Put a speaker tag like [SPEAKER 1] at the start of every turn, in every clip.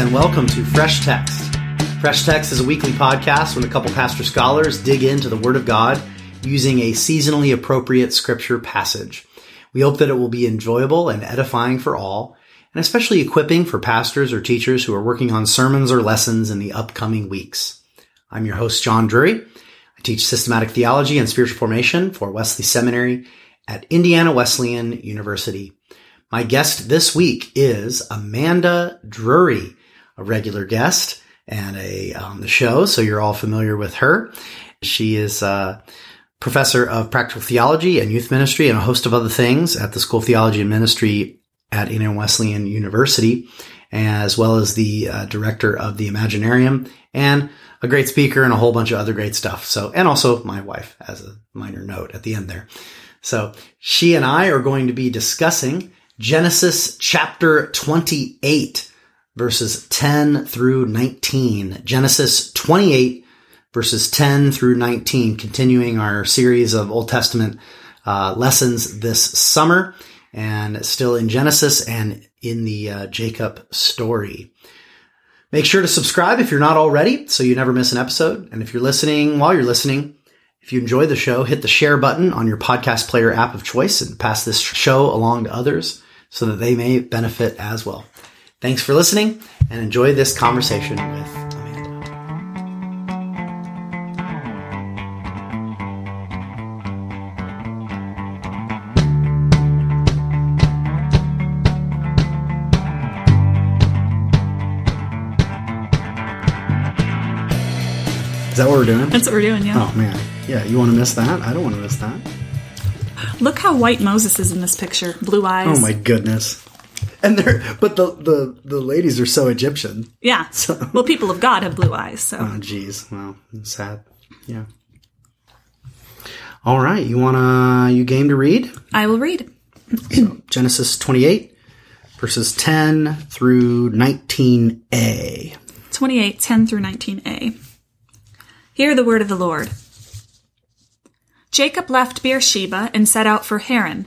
[SPEAKER 1] And welcome to Fresh Text. Fresh Text is a weekly podcast when a couple pastor scholars dig into the Word of God using a seasonally appropriate scripture passage. We hope that it will be enjoyable and edifying for all, and especially equipping for pastors or teachers who are working on sermons or lessons in the upcoming weeks. I'm your host, John Drury. I teach systematic theology and spiritual formation for Wesley Seminary at Indiana Wesleyan University. My guest this week is Amanda Drury, a regular guest and a on the show, so you're all familiar with her. She is a professor of practical theology and youth ministry and a host of other things at the School of Theology and Ministry at Indiana Wesleyan University, as well as the uh, director of the Imaginarium and a great speaker and a whole bunch of other great stuff. So, and also my wife as a minor note at the end there. So she and I are going to be discussing Genesis chapter 28 verses 10 through 19. Genesis 28 verses 10 through 19, continuing our series of Old Testament uh, lessons this summer and still in Genesis and in the uh, Jacob story. Make sure to subscribe if you're not already so you never miss an episode. And if you're listening while you're listening, if you enjoy the show, hit the share button on your podcast player app of choice and pass this show along to others so that they may benefit as well. Thanks for listening and enjoy this conversation with Amanda. Is that what we're doing?
[SPEAKER 2] That's what we're doing, yeah.
[SPEAKER 1] Oh man. Yeah, you want to miss that? I don't want to miss that.
[SPEAKER 2] Look how white Moses is in this picture. Blue eyes.
[SPEAKER 1] Oh my goodness. And they're but the the the ladies are so Egyptian.
[SPEAKER 2] Yeah. Well, people of God have blue eyes, so.
[SPEAKER 1] Oh jeez. Well, sad. Yeah. All right, you wanna you game to read?
[SPEAKER 2] I will read.
[SPEAKER 1] Genesis 28 verses 10 through 19a.
[SPEAKER 2] 28, 10 through 19a. Hear the word of the Lord. Jacob left Beersheba and set out for Haran.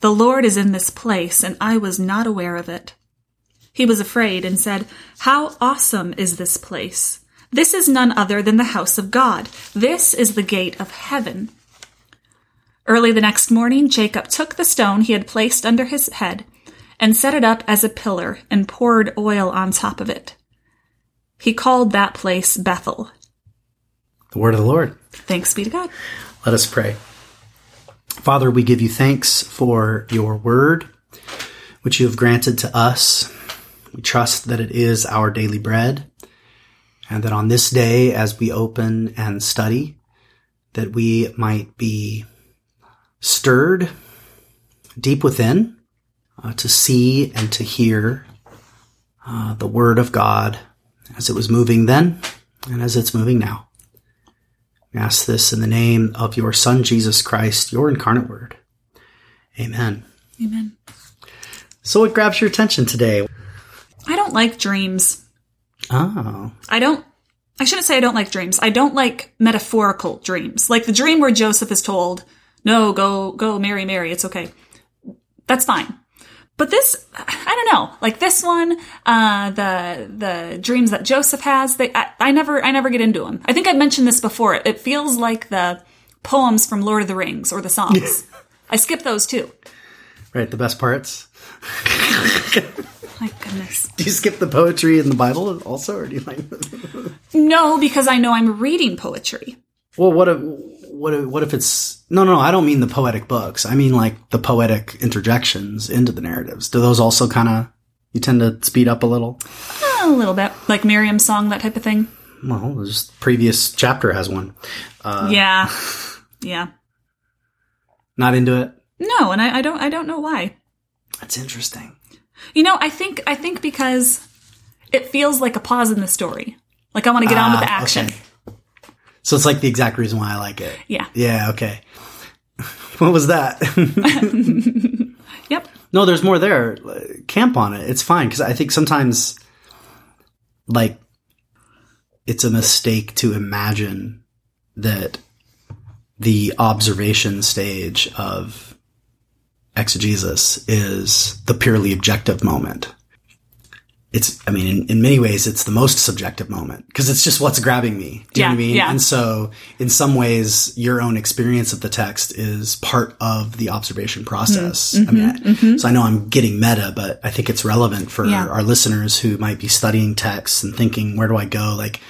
[SPEAKER 2] the Lord is in this place, and I was not aware of it. He was afraid and said, How awesome is this place! This is none other than the house of God. This is the gate of heaven. Early the next morning, Jacob took the stone he had placed under his head and set it up as a pillar and poured oil on top of it. He called that place Bethel.
[SPEAKER 1] The word of the Lord.
[SPEAKER 2] Thanks be to God.
[SPEAKER 1] Let us pray. Father, we give you thanks for your word, which you have granted to us. We trust that it is our daily bread, and that on this day, as we open and study, that we might be stirred deep within uh, to see and to hear uh, the word of God as it was moving then and as it's moving now. We ask this in the name of your Son, Jesus Christ, your incarnate word. Amen.
[SPEAKER 2] Amen.
[SPEAKER 1] So, what grabs your attention today?
[SPEAKER 2] I don't like dreams.
[SPEAKER 1] Oh,
[SPEAKER 2] I don't. I shouldn't say I don't like dreams. I don't like metaphorical dreams. Like the dream where Joseph is told, "No, go, go, marry, Mary. It's okay." That's fine. But this, I don't know. Like this one, uh, the the dreams that Joseph has, they, I, I never, I never get into them. I think I mentioned this before. It, it feels like the poems from Lord of the Rings or the songs. I skip those too.
[SPEAKER 1] right. The best parts.
[SPEAKER 2] my goodness.
[SPEAKER 1] Do you skip the poetry in the Bible also, or do you like?
[SPEAKER 2] No, because I know I'm reading poetry.
[SPEAKER 1] well, what if what if, what if it's no, no? no I don't mean the poetic books. I mean like the poetic interjections into the narratives. Do those also kind of you tend to speed up a little?
[SPEAKER 2] A little bit. Like Miriam's song, that type of thing.
[SPEAKER 1] Well, just previous chapter has one.
[SPEAKER 2] yeah. Yeah.
[SPEAKER 1] Not into it.
[SPEAKER 2] No, and I, I don't I don't know why.
[SPEAKER 1] That's interesting.
[SPEAKER 2] You know, I think I think because it feels like a pause in the story. Like I want to get on with the
[SPEAKER 1] Ah,
[SPEAKER 2] action.
[SPEAKER 1] okay. So it's like the exact reason why I like it.
[SPEAKER 2] Yeah.
[SPEAKER 1] Yeah. Okay. What was that?
[SPEAKER 2] Yep.
[SPEAKER 1] no, there's more there. Camp on it. It's fine because I think sometimes, like, it's a mistake to imagine that the observation stage of exegesis is the purely objective moment. It's, I mean, in, in many ways, it's the most subjective moment because it's just what's grabbing me. Do you know what I mean?
[SPEAKER 2] yeah.
[SPEAKER 1] And so, in some ways, your own experience of the text is part of the observation process.
[SPEAKER 2] Mm,
[SPEAKER 1] I mean, I- so I know I'm getting meta, but I think it's relevant for
[SPEAKER 2] mm-hmm, Yeah.
[SPEAKER 1] our listeners who might be studying texts and thinking, where do I go? Like,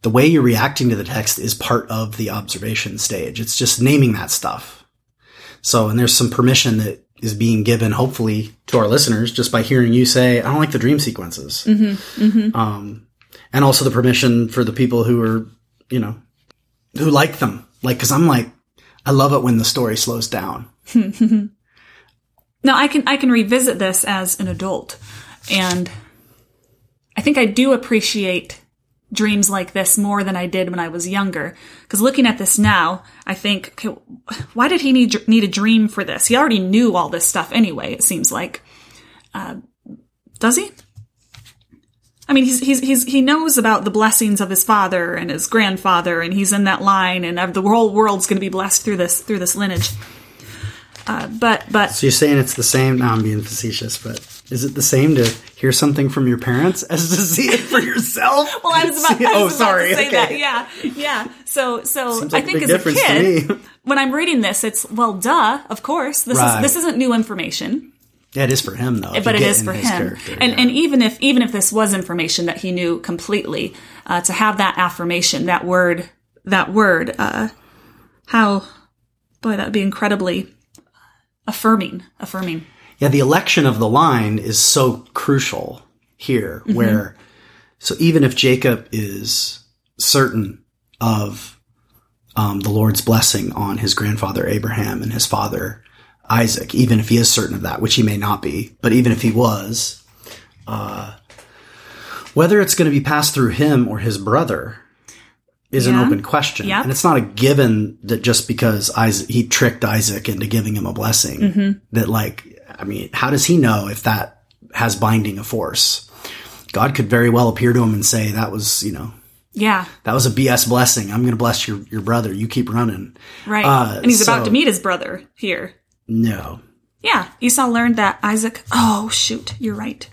[SPEAKER 1] the way you're reacting to the text is part of the observation stage. It's just naming that stuff. So, and there's some permission that is being given, hopefully, to our listeners just by hearing you say, I don't like the dream sequences. Um, and also the permission for the people who are, you know, who like them. Like, cause I'm like, I love it when the story slows down.
[SPEAKER 2] Now I can I can revisit this as an adult, and I think I do appreciate dreams like this more than I did when I was younger. Because looking at this now, I think, okay, why did he need need a dream for this? He already knew all this stuff anyway. It seems like, uh, does he? I mean, he's, he's, he's, he knows about the blessings of his father and his grandfather, and he's in that line, and the whole world's going to be blessed through this through this lineage. Uh, but but
[SPEAKER 1] So you're saying it's the same? Now I'm being facetious, but is it the same to hear something from your parents as to see it for yourself?
[SPEAKER 2] Well, I was about, I was
[SPEAKER 1] oh,
[SPEAKER 2] about
[SPEAKER 1] sorry.
[SPEAKER 2] to say
[SPEAKER 1] okay.
[SPEAKER 2] that. Yeah, yeah. So, so
[SPEAKER 1] like
[SPEAKER 2] I think as a kid, when I'm reading this, it's well, duh. Of course, this
[SPEAKER 1] Right.
[SPEAKER 2] is this isn't new information,
[SPEAKER 1] Yeah, it is for him though.
[SPEAKER 2] but it is for him. and
[SPEAKER 1] yeah.
[SPEAKER 2] and even if even if this was information that he knew completely, uh, to have that affirmation, that word, that word, uh, how, boy, that would be incredibly affirming, affirming.
[SPEAKER 1] Yeah, the election of the line is so crucial here,
[SPEAKER 2] Mm-hmm.
[SPEAKER 1] where, so even if Jacob is certain of um, the Lord's blessing on his grandfather Abraham and his father Isaac, even if he is certain of that, which he may not be, but even if he was, uh, whether it's going to be passed through him or his brother is an open question.
[SPEAKER 2] Yeah.
[SPEAKER 1] And it's not a given that just because Isaac, he tricked Isaac into giving him a blessing,
[SPEAKER 2] Mm-hmm.
[SPEAKER 1] that like, I mean, how does he know if that has binding of force? God could very well appear to him and say, that was, you know,
[SPEAKER 2] Yeah,
[SPEAKER 1] that was a BS blessing. I'm going to bless your, your brother. You keep running.
[SPEAKER 2] right.
[SPEAKER 1] Uh,
[SPEAKER 2] and he's about to meet his brother here.
[SPEAKER 1] No.
[SPEAKER 2] Yeah, Esau learned that Isaac. Oh shoot, you're right.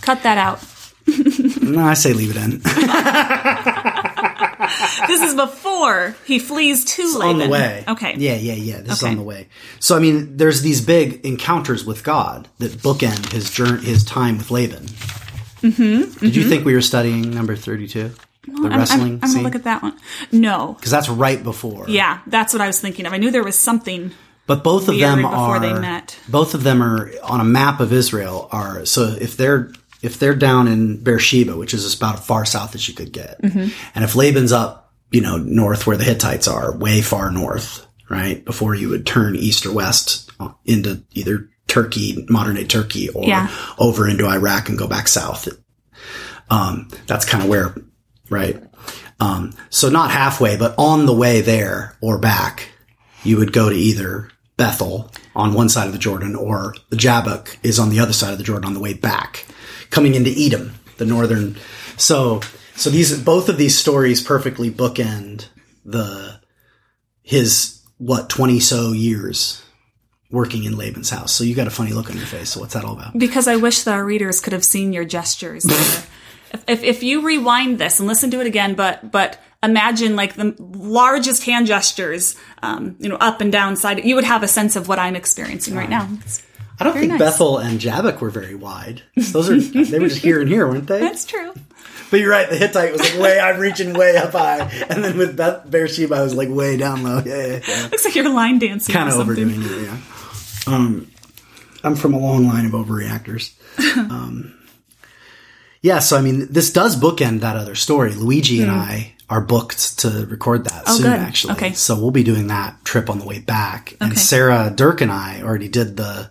[SPEAKER 2] Cut that out.
[SPEAKER 1] No, I say leave it in.
[SPEAKER 2] This is before he flees to Laban.
[SPEAKER 1] on the way.
[SPEAKER 2] Okay.
[SPEAKER 1] Yeah, yeah, yeah. This is on the way. So I mean, there's these big encounters with God that bookend his journey, his time with Laban. Mm-hmm. Did you think we were studying number thirty-two, the
[SPEAKER 2] I'm, I'm,
[SPEAKER 1] wrestling
[SPEAKER 2] I'm gonna look at that one. No.
[SPEAKER 1] Because that's right before.
[SPEAKER 2] Yeah, that's what I was thinking of. I knew there was something.
[SPEAKER 1] But both of them
[SPEAKER 2] before
[SPEAKER 1] are
[SPEAKER 2] they met.
[SPEAKER 1] both of them are on a map of Israel. Are so if they're if they're down in Beersheba, which is about as far south as you could get,
[SPEAKER 2] Mm-hmm.
[SPEAKER 1] and if Laban's up, you know, north where the Hittites are, way far north, right before you would turn east or west into either Turkey, modern day Turkey, or
[SPEAKER 2] Yeah.
[SPEAKER 1] over into Iraq and go back south. Um, that's kind of where, right? Um, so not halfway, but on the way there or back, you would go to either Bethel on one side of the Jordan or the Jabbok is on the other side of the Jordan on the way back, coming into Edom, the northern. So, so these, both of these stories perfectly bookend the, his, what, 20 so years working in Laban's house. So you got a funny look on your face. So what's that all about?
[SPEAKER 2] Because I wish that our readers could have seen your gestures. if, if if you rewind this and listen to it again, but but imagine like the largest hand gestures, um, you know, up and down side, you would have a sense of what I'm experiencing right now.
[SPEAKER 1] I don't
[SPEAKER 2] Very
[SPEAKER 1] think
[SPEAKER 2] nice.
[SPEAKER 1] Bethel and Jabbok were very wide. Those are they were just here and here, weren't they?
[SPEAKER 2] That's true.
[SPEAKER 1] But you're right. The Hittite was like way. I'm reaching way up high, and then with Beth, Beersheba, I was like way down low. Yeah, yeah, yeah.
[SPEAKER 2] Looks like you're line dancing.
[SPEAKER 1] kind of overdoing it. Yeah. Um, I'm from a long line of overreactors. um, yeah. So I mean, this does bookend that other story. Luigi and I are booked to record that
[SPEAKER 2] Hmm. Oh,
[SPEAKER 1] soon,
[SPEAKER 2] good.
[SPEAKER 1] actually.
[SPEAKER 2] Okay.
[SPEAKER 1] So we'll be doing that trip on the way back. And
[SPEAKER 2] Okay.
[SPEAKER 1] Sarah Dirk and I already did the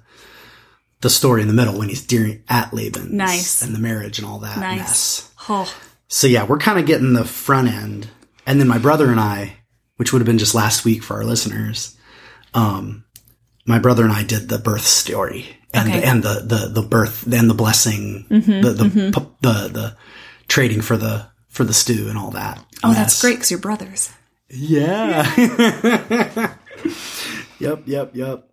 [SPEAKER 1] the story in the middle when he's during at Laban's
[SPEAKER 2] Nice.
[SPEAKER 1] and the marriage and all that
[SPEAKER 2] Nice.
[SPEAKER 1] mess.
[SPEAKER 2] Oh,
[SPEAKER 1] So yeah, we're kind of getting the front end, and then my brother and I, which would have been just last week for our listeners, um, my brother and I did the birth story and
[SPEAKER 2] Okay.
[SPEAKER 1] and the the the birth and the blessing, the the, pu- the the trading for the for the stew and all that.
[SPEAKER 2] oh,
[SPEAKER 1] mess.
[SPEAKER 2] that's great because you're brothers.
[SPEAKER 1] Yeah. yep, yep, yep.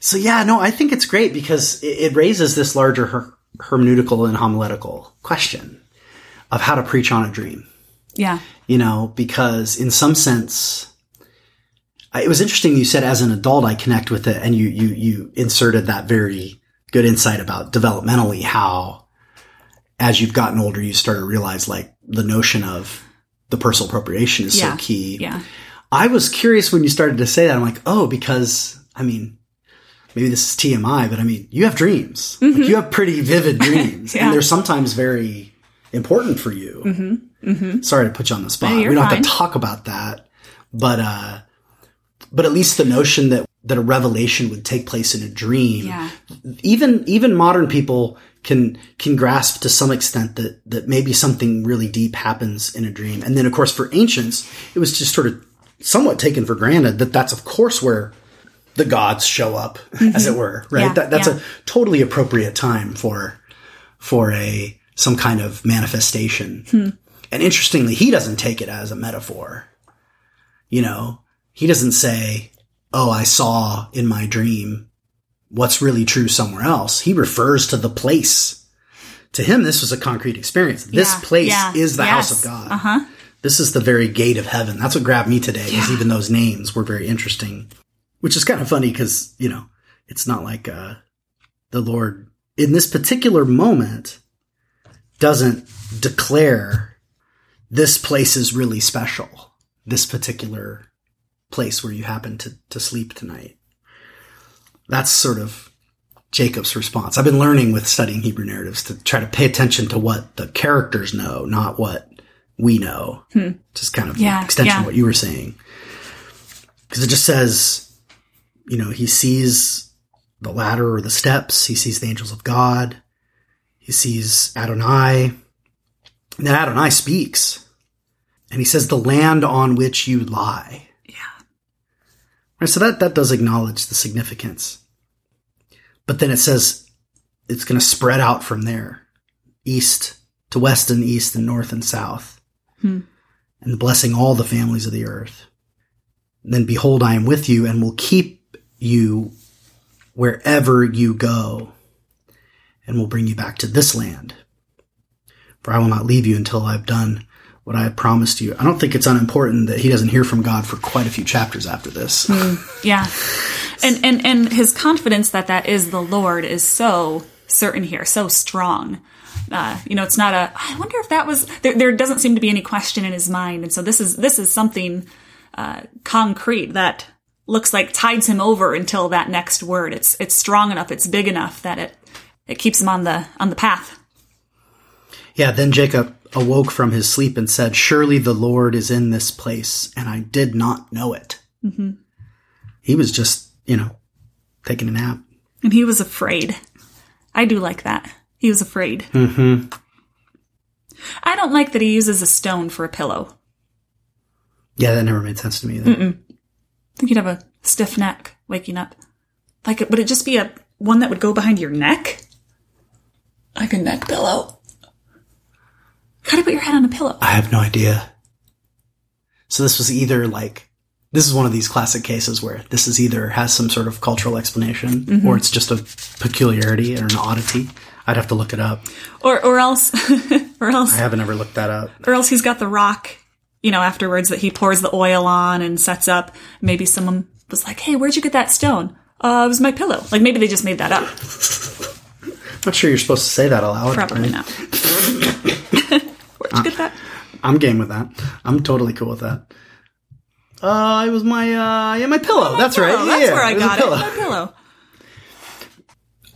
[SPEAKER 1] So yeah, no, I think it's great because it, it raises this larger her- hermeneutical and homiletical question of how to preach on a dream
[SPEAKER 2] Yeah.
[SPEAKER 1] you know, because in some sense, I- it was interesting you said as an adult I connect with it, and you you you inserted that very good insight about developmentally how, as you've gotten older, you start to realize like the notion of the personal appropriation is
[SPEAKER 2] Yeah.
[SPEAKER 1] so key.
[SPEAKER 2] Yeah.
[SPEAKER 1] I was curious when you started to say that. I'm like, oh, because I mean, maybe this is TMI, but I mean, you have dreams. Like mm-hmm. you have pretty vivid dreams,
[SPEAKER 2] Yeah.
[SPEAKER 1] and they're sometimes very important for you. Mm-hmm. Mm-hmm. Sorry to put you on the spot.
[SPEAKER 2] No,
[SPEAKER 1] we don't have to talk about that, but uh, but at least the notion that that a revelation would take place in a dream.
[SPEAKER 2] Yeah.
[SPEAKER 1] Even even modern people can can grasp to some extent that that maybe something really deep happens in a dream. And then of course for ancients, it was just sort of somewhat taken for granted that that's of course where the gods show up, as it were, right?
[SPEAKER 2] Mm-hmm. Yeah,
[SPEAKER 1] that, that's
[SPEAKER 2] yeah.
[SPEAKER 1] a totally appropriate time for for a some kind of manifestation.
[SPEAKER 2] Hmm.
[SPEAKER 1] And interestingly, he doesn't take it as a metaphor. You know, he doesn't say, "Oh, I saw in my dream what's really true somewhere else." He refers to the place. To him, this was a concrete experience. This
[SPEAKER 2] Yeah,
[SPEAKER 1] place
[SPEAKER 2] yeah,
[SPEAKER 1] is the house of God.
[SPEAKER 2] Uh-huh.
[SPEAKER 1] This is the very gate of heaven. That's what grabbed me today. Is even those names were very interesting, which is kind of funny because you know it's not like uh, the Lord in this particular moment doesn't declare this place is really special. This particular place where you happen to to sleep tonight. That's sort of Jacob's response. I've been learning with studying Hebrew narratives to try to pay attention to what the characters know, not what we know. Just kind of
[SPEAKER 2] Hmm. Yeah,
[SPEAKER 1] extension
[SPEAKER 2] yeah.
[SPEAKER 1] of what you were saying. Because it just says, you know, he sees the ladder or the steps, he sees the angels of God, he sees Adonai, and then Adonai speaks. And he says, the land on which you lie.
[SPEAKER 2] Yeah.
[SPEAKER 1] Right, so that, that does acknowledge the significance. But then it says it's going to spread out from there, east to west and east and north and south,
[SPEAKER 2] Hmm.
[SPEAKER 1] and blessing all the families of the earth. then behold, I am with you and will keep you wherever you go and will bring you back to this land. For I will not leave you until I've done what I have promised you. I don't think it's unimportant that he doesn't hear from God for quite a few chapters after this.
[SPEAKER 2] Yeah. And, and, and his confidence that that is the Lord is so certain here, so strong. Uh, you know, it's not a, I wonder if that was, there, there doesn't seem to be any question in his mind. And so this is, this is something, uh, concrete that looks like tides him over until that next word. It's, it's strong enough, it's big enough that it, it keeps him on the, on the path.
[SPEAKER 1] Yeah, then Jacob awoke from his sleep and said, Surely the Lord is in this place, and I did not know it. Mm-hmm. He was just, you know, taking a nap.
[SPEAKER 2] And he was afraid. I do like that. He was afraid.
[SPEAKER 1] Mm-hmm.
[SPEAKER 2] I don't like that he uses a stone for a pillow.
[SPEAKER 1] Yeah, that never made sense to me either.
[SPEAKER 2] I think you'd have a stiff neck waking up. Like, would it just be a one that would go behind your neck? Like a neck pillow. How do you put your head on a pillow?
[SPEAKER 1] I have no idea. So this was either like, this is one of these classic cases where this is either has some sort of cultural explanation mm-hmm. or it's just a peculiarity or an oddity. I'd have to look it up.
[SPEAKER 2] Or, or else, or else,
[SPEAKER 1] I haven't ever looked that up.
[SPEAKER 2] or else he's got the rock, you know, afterwards that he pours the oil on and sets up. Maybe someone was like, "Hey, where'd you get that stone?" Uh, it was my pillow. Like maybe they just made that up.
[SPEAKER 1] Not sure you're supposed to say that aloud.
[SPEAKER 2] Probably
[SPEAKER 1] right?
[SPEAKER 2] not. Where'd you get that?
[SPEAKER 1] I'm game with that. I'm totally cool with that. Uh, it was my uh, yeah, my pillow. That's right.
[SPEAKER 2] Oh,
[SPEAKER 1] Yeah,
[SPEAKER 2] that's where I got it.
[SPEAKER 1] pillow.
[SPEAKER 2] My pillow.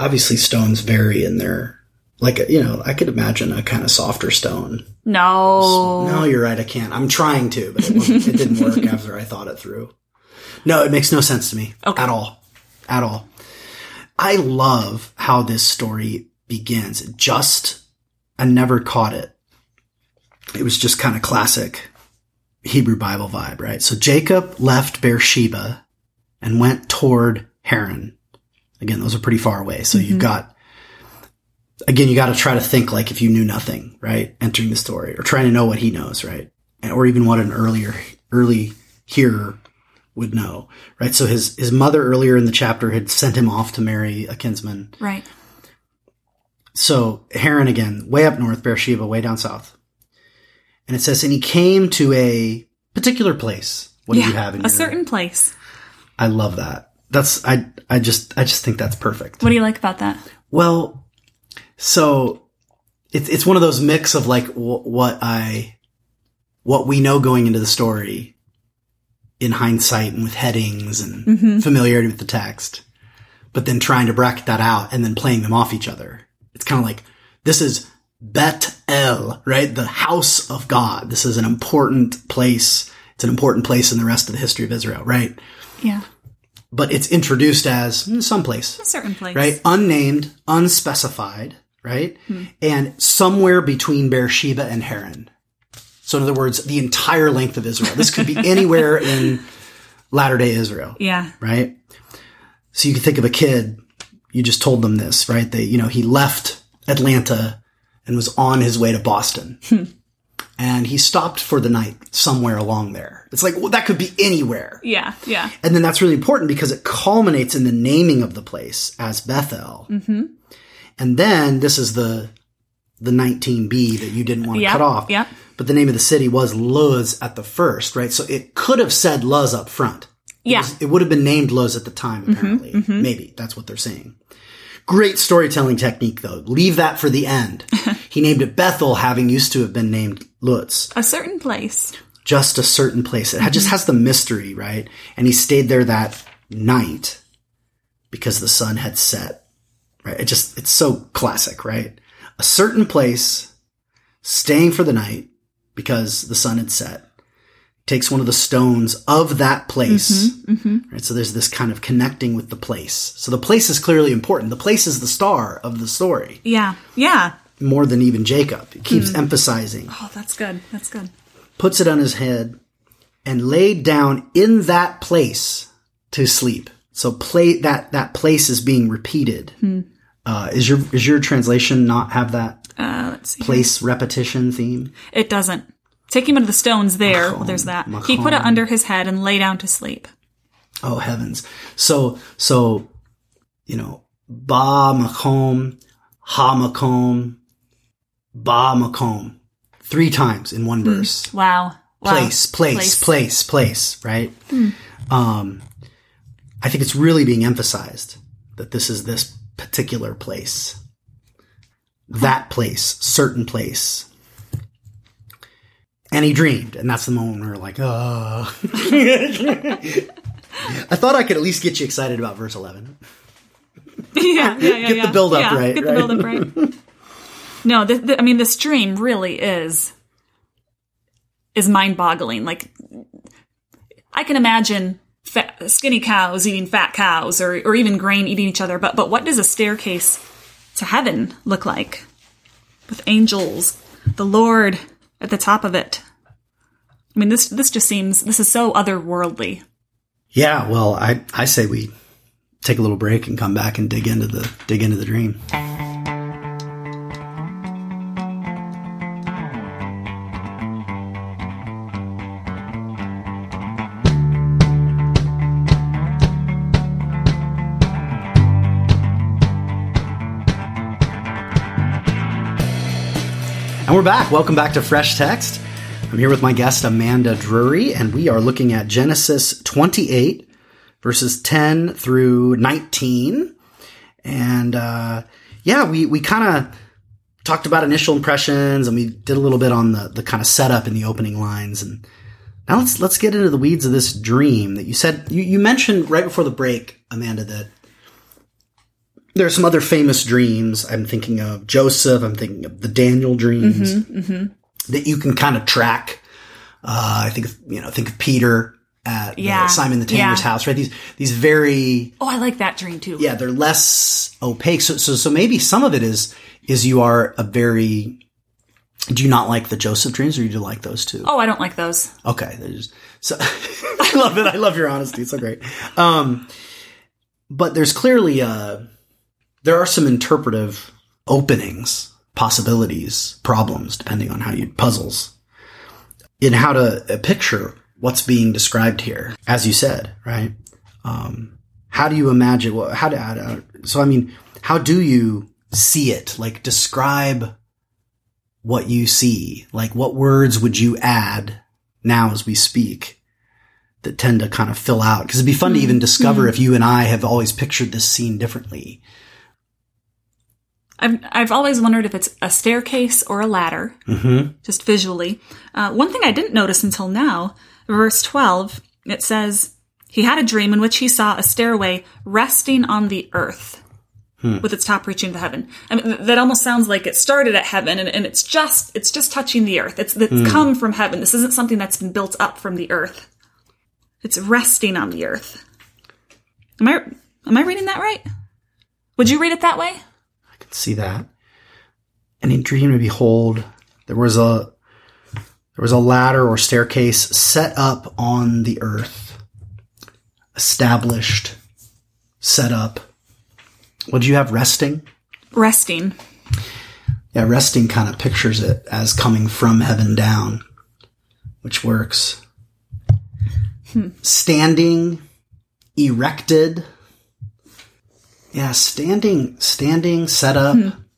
[SPEAKER 1] Obviously, stones vary in their like you know. I could imagine a kind of softer stone.
[SPEAKER 2] No.
[SPEAKER 1] No, you're right. I can't. I'm trying to, but it, it didn't work after I thought it through. No, it makes no sense to me
[SPEAKER 2] Okay.
[SPEAKER 1] at all. At all. I love how this story begins. Just, I never caught it. It was just kind of classic Hebrew Bible vibe, right? So Jacob left Beersheba and went toward Haran. Again, those are pretty far away. So you've mm-hmm. got, again, you got to try to think like if you knew nothing, right? Entering the story or trying to know what he knows, right? And- Or even what an earlier, early hearer would know, right? So his, his mother earlier in the chapter had sent him off to marry a kinsman.
[SPEAKER 2] Right.
[SPEAKER 1] So Haran again, way up north, Beersheba, way down south. And it says, and he came to a particular place. What
[SPEAKER 2] yeah.
[SPEAKER 1] do you have in
[SPEAKER 2] a
[SPEAKER 1] your,
[SPEAKER 2] certain place.
[SPEAKER 1] I love that. That's, I, I just, I just think that's perfect.
[SPEAKER 2] What do you like about that?
[SPEAKER 1] Well, so it's it's one of those mix of like w- what I what we know going into the story in hindsight and with headings and familiarity with the text, but then trying to bracket that out and then playing them off each other. It's kind of like this is Bet El, right? The house of God. This is an important place. It's an important place in the rest of the history of Israel, right?
[SPEAKER 2] Yeah.
[SPEAKER 1] But it's introduced as mm, someplace
[SPEAKER 2] A certain place.
[SPEAKER 1] right? Unnamed, unspecified, right? And somewhere between Beersheba and Haran. So in other words, the entire length of Israel. This could be anywhere in latter day Israel,
[SPEAKER 2] Yeah.
[SPEAKER 1] right? So you can think of a kid, you just told them this, right? They, you know, he left Atlanta and was on his way to Boston. and he stopped for the night somewhere along there. It's like, well, that could be anywhere.
[SPEAKER 2] Yeah. Yeah.
[SPEAKER 1] And then that's really important because it culminates in the naming of the place as Bethel. Mm-hmm. And then this is the the 19b that you didn't want to
[SPEAKER 2] Yep,
[SPEAKER 1] cut off.
[SPEAKER 2] yep.
[SPEAKER 1] But the name of the city was Luz at the first, right? So it could have said Luz up front.
[SPEAKER 2] Yeah.
[SPEAKER 1] It, was- it would have been named Luz at the time, mm-hmm, apparently. Mm-hmm. Maybe that's what they're saying. Great storytelling technique, though. Leave that for the end. he named it Bethel, having used to have been named Luz
[SPEAKER 2] A certain place.
[SPEAKER 1] just a certain place. It ha- just mm-hmm. has the mystery, right? And he stayed there that night because the sun had set, right? It just, it's so classic, right? A certain place, staying for the night because the sun had set. Takes one of the stones of that place, mm-hmm, mm-hmm. right? So there's this kind of connecting with the place. So the place is clearly important. The place is the star of the story
[SPEAKER 2] Yeah. Yeah.
[SPEAKER 1] more than even Jacob. It keeps mm. emphasizing
[SPEAKER 2] Oh, that's good. That's good.
[SPEAKER 1] puts it on his head, and laid down in that place to sleep. So play that that place is being repeated. Hmm. Uh, is your is your translation not have that
[SPEAKER 2] Uh, let's see.
[SPEAKER 1] place repetition theme?
[SPEAKER 2] It doesn't. Take him of the stones there. Well, there's that. He put it under his head and lay down to sleep.
[SPEAKER 1] Oh heavens! So so you know ba makom, ha makom, ba makom, three times in one verse.
[SPEAKER 2] Wow. wow.
[SPEAKER 1] place, place, place, place, right? Um, I think it's really being emphasized that this is this particular place, that place, certain place. And he dreamed, and that's the moment where we're like, oh. I thought I could at least get you excited about verse 11.
[SPEAKER 2] yeah, yeah, yeah.
[SPEAKER 1] Get the
[SPEAKER 2] yeah.
[SPEAKER 1] build up
[SPEAKER 2] Yeah,
[SPEAKER 1] right,
[SPEAKER 2] Get
[SPEAKER 1] right?
[SPEAKER 2] the build up right. no, the, the, I mean, the stream really is is mind boggling. Like, I can imagine fat, skinny cows eating fat cows, or or even grain eating each other. But but what does a staircase to heaven look like with angels, the Lord at the top of it? I mean, this this just seems this is so otherworldly.
[SPEAKER 1] Yeah, well, I, I say we take a little break and come back and dig into the dig into the dream. We're back. Welcome back to Fresh Text. I'm here with my guest Amanda Drury, and we are looking at Genesis 28, verses 10 through 19. And, uh, yeah, we, we kind of talked about initial impressions and we did a little bit on the, the kind of setup in the opening lines. And now let's, let's get into the weeds of this dream that you said, you, you mentioned right before the break, Amanda, that there are some other famous dreams. I'm thinking of Joseph. I'm thinking of the Daniel dreams that you can kind of track. Uh, I think, of, you know, think of Peter at the Simon the Tanner's
[SPEAKER 2] Yeah.
[SPEAKER 1] house, right? These, these very,
[SPEAKER 2] Oh, I like that dream too.
[SPEAKER 1] yeah, they're less opaque. So, so, so maybe some of it is, is you are a very, do you not like the Joseph dreams or do you do like those too?
[SPEAKER 2] Oh, I don't like those.
[SPEAKER 1] Okay. There's, so I love it. I love your honesty. It's so great. Um, but there's clearly, uh, there are some interpretive openings, possibilities, problems, depending on how you puzzles in how to uh, picture what's being described here. As you said, right? Um, how do you imagine what, how do, how do, so I mean, how do you see it? Like describe what you see. Like what words would you add now as we speak that tend to kind of fill out? Because it'd be fun to even discover if you and I have always pictured this scene differently.
[SPEAKER 2] I've I've always wondered if it's a staircase or a ladder,
[SPEAKER 1] Mm-hmm.
[SPEAKER 2] just visually. Uh, one thing I didn't notice until now, verse twelve, it says he had a dream in which he saw a stairway resting on the earth. With its top reaching to heaven, I mean, that almost sounds like it started at heaven, and, and it's just it's just touching the earth. It's it's come from heaven. This isn't something that's been built up from the earth. It's resting on the earth. Am I am I reading that right? Would you read it that way?
[SPEAKER 1] See that. And he dreamed to behold, there was a there was a ladder or staircase set up on the earth, established, set up. What do you have resting?
[SPEAKER 2] Resting.
[SPEAKER 1] Yeah, resting kind of pictures it as coming from heaven down, which works. Hmm. Standing, erected. Yeah, standing, standing, set up.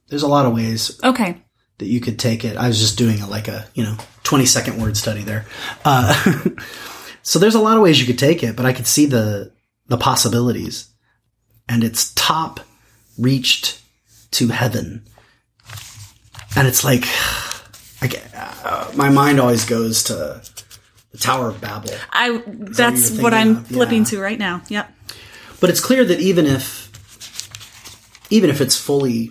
[SPEAKER 1] There's a lot of ways
[SPEAKER 2] Okay.
[SPEAKER 1] that you could take it. I was just doing a, like a, you know, 20 second word study there. Uh, so there's a lot of ways you could take it, but I could see the, the possibilities and its top reached to heaven. And it's like, I get, uh, my mind always goes to the Tower of Babel.
[SPEAKER 2] I that's
[SPEAKER 1] you're
[SPEAKER 2] what I'm
[SPEAKER 1] of?
[SPEAKER 2] flipping
[SPEAKER 1] Yeah.
[SPEAKER 2] to right now. Yep.
[SPEAKER 1] But it's clear that even if, even if it's fully,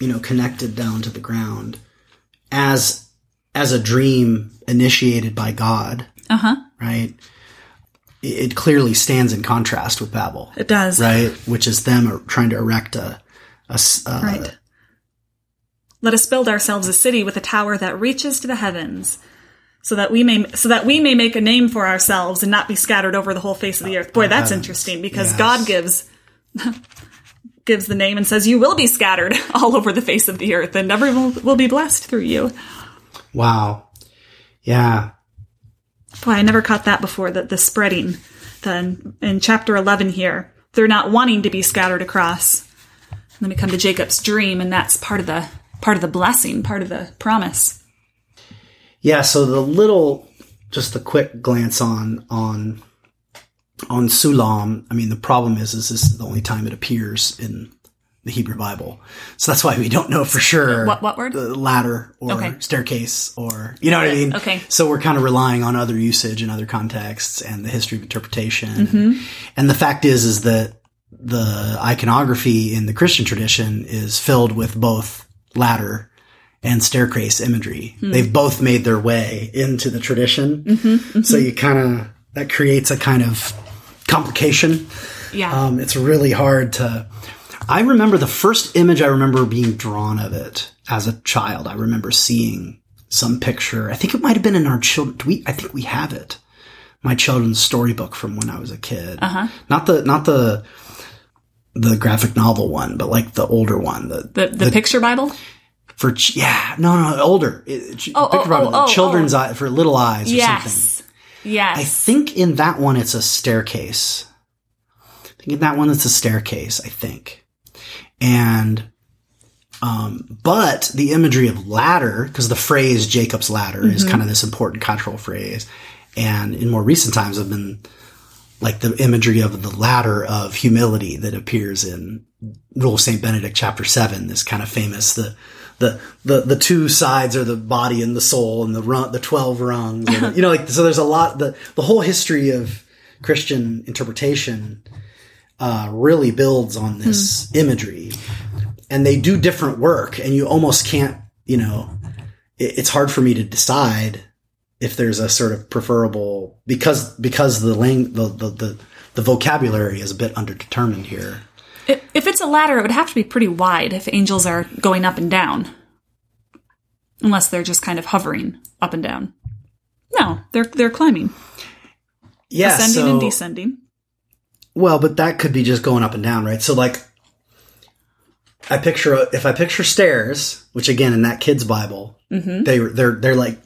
[SPEAKER 1] you know, connected down to the ground, as as a dream initiated by God,
[SPEAKER 2] Uh huh.
[SPEAKER 1] right? It, clearly stands in contrast with Babel,
[SPEAKER 2] It does.
[SPEAKER 1] right? Which is them trying to erect a, uh,
[SPEAKER 2] Right. Let us build ourselves a city with a tower that reaches to the heavens, so that we may so that we may make a name for ourselves and not be scattered over the whole face of the earth. Boy, that's interesting because
[SPEAKER 1] Yes.
[SPEAKER 2] God gives gives the name and says you will be scattered all over the face of the earth and everyone will be blessed through you.
[SPEAKER 1] Wow, yeah,
[SPEAKER 2] Boy, I never caught that before. That the spreading, then in chapter eleven here, they're not wanting to be scattered across. Then we come to Jacob's dream, and that's part of the part of the blessing, part of the promise.
[SPEAKER 1] yeah. So the little, just a quick glance on on on Sulam. I mean, the problem is, is this is the only time it appears in the Hebrew Bible, so that's why we don't know for sure
[SPEAKER 2] What- what word?
[SPEAKER 1] the ladder or
[SPEAKER 2] Okay.
[SPEAKER 1] staircase or you know what I mean.
[SPEAKER 2] Okay.
[SPEAKER 1] So we're kind of relying on other usage and other contexts and the history of interpretation.
[SPEAKER 2] Mm-hmm.
[SPEAKER 1] And, and the fact is, is that the iconography in the Christian tradition is filled with both ladder and staircase imagery.
[SPEAKER 2] Hmm.
[SPEAKER 1] They've both made their way into the tradition.
[SPEAKER 2] Mm-hmm,
[SPEAKER 1] So you kind of, that creates a kind of complication.
[SPEAKER 2] Yeah.
[SPEAKER 1] Um, it's really hard to. I remember the first image I remember being drawn of it as a child. I remember seeing some picture. I think it might have been in our children. Do we? I think we have it. My children's storybook from when I was a kid. Uh-huh. Not the not the the graphic novel one, but like the older one. The
[SPEAKER 2] the the, picture Bible.
[SPEAKER 1] for yeah no no older. It,
[SPEAKER 2] Oh,
[SPEAKER 1] picture
[SPEAKER 2] oh,
[SPEAKER 1] Bible,
[SPEAKER 2] oh,
[SPEAKER 1] the
[SPEAKER 2] oh,
[SPEAKER 1] children's eye for little eyes or something.
[SPEAKER 2] Yes.
[SPEAKER 1] I think in that one it's a staircase. I think in that one it's a staircase, I think. And um but the imagery of ladder, because the phrase Jacob's ladder is kind of this important cultural phrase. And in more recent times I've been like the imagery of the ladder of humility that appears in Rule of St. Benedict chapter seven, this kind of famous, the, the, the, the two sides are the body and the soul and the run, the 12 rungs, and, you know, like, so there's a lot, the, the whole history of Christian interpretation, uh, really builds on this imagery. And they do different work and you almost can't, you know, it, it's hard for me to decide if there's a sort of preferable because because the lang the, the the the vocabulary is a bit underdetermined here.
[SPEAKER 2] If it's a ladder, it would have to be pretty wide if angels are going up and down. Unless they're just kind of hovering up and down. No, they're they're climbing.
[SPEAKER 1] Yeah,
[SPEAKER 2] Ascending
[SPEAKER 1] so
[SPEAKER 2] and descending.
[SPEAKER 1] well, but that could be just going up and down, right? So like, I picture if I picture stairs, which again in that kid's Bible,
[SPEAKER 2] Mm-hmm.
[SPEAKER 1] they they're they're like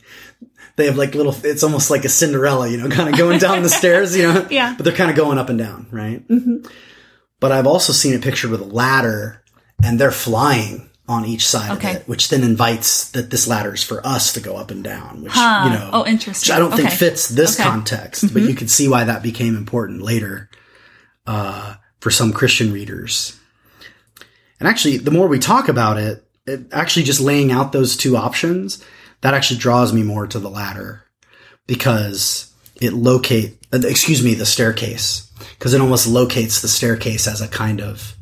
[SPEAKER 1] they have like little. It's almost like a Cinderella, you know, kind of going down the stairs, you know.
[SPEAKER 2] Yeah.
[SPEAKER 1] But they're kind of going up and down, right? Mm-hmm. But I've also seen it pictured with a ladder, and they're flying on each side
[SPEAKER 2] Okay.
[SPEAKER 1] of it, which then invites that this ladder is for us to go up and down, which
[SPEAKER 2] Huh.
[SPEAKER 1] you know,
[SPEAKER 2] Oh, interesting.
[SPEAKER 1] I don't think fits this
[SPEAKER 2] Okay. Mm-hmm.
[SPEAKER 1] context, but you can see why that became important later uh, for some Christian readers. And actually, the more we talk about it, it actually just laying out those two options that actually draws me more to the latter because it locate uh, excuse me the staircase because it almost locates the staircase as a kind of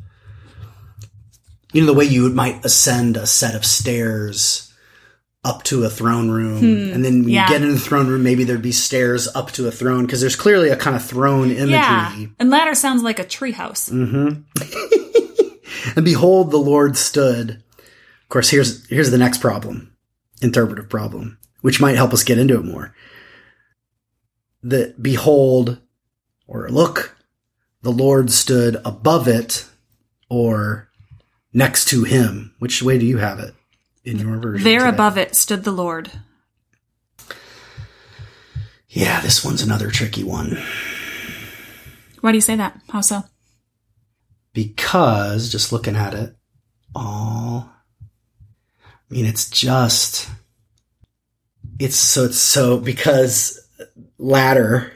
[SPEAKER 1] you know the way you might ascend a set of stairs up to a throne room hmm. and then when
[SPEAKER 2] yeah.
[SPEAKER 1] you get in the throne room maybe there'd be stairs up to a throne because there's clearly a kind of throne imagery
[SPEAKER 2] Yeah. And ladder sounds like a treehouse. Mm-hmm.
[SPEAKER 1] And behold, the Lord stood. Of course, here's here's the next problem, interpretive problem, which might help us get into it more. That behold, or look, the Lord stood above it, or next to him. Which way do you have it in your version?
[SPEAKER 2] There
[SPEAKER 1] today?
[SPEAKER 2] above it stood the Lord.
[SPEAKER 1] Yeah, this one's another tricky one
[SPEAKER 2] Why do you say that? How so?
[SPEAKER 1] because just looking at it, all. I mean, it's just. It's so it's so because ladder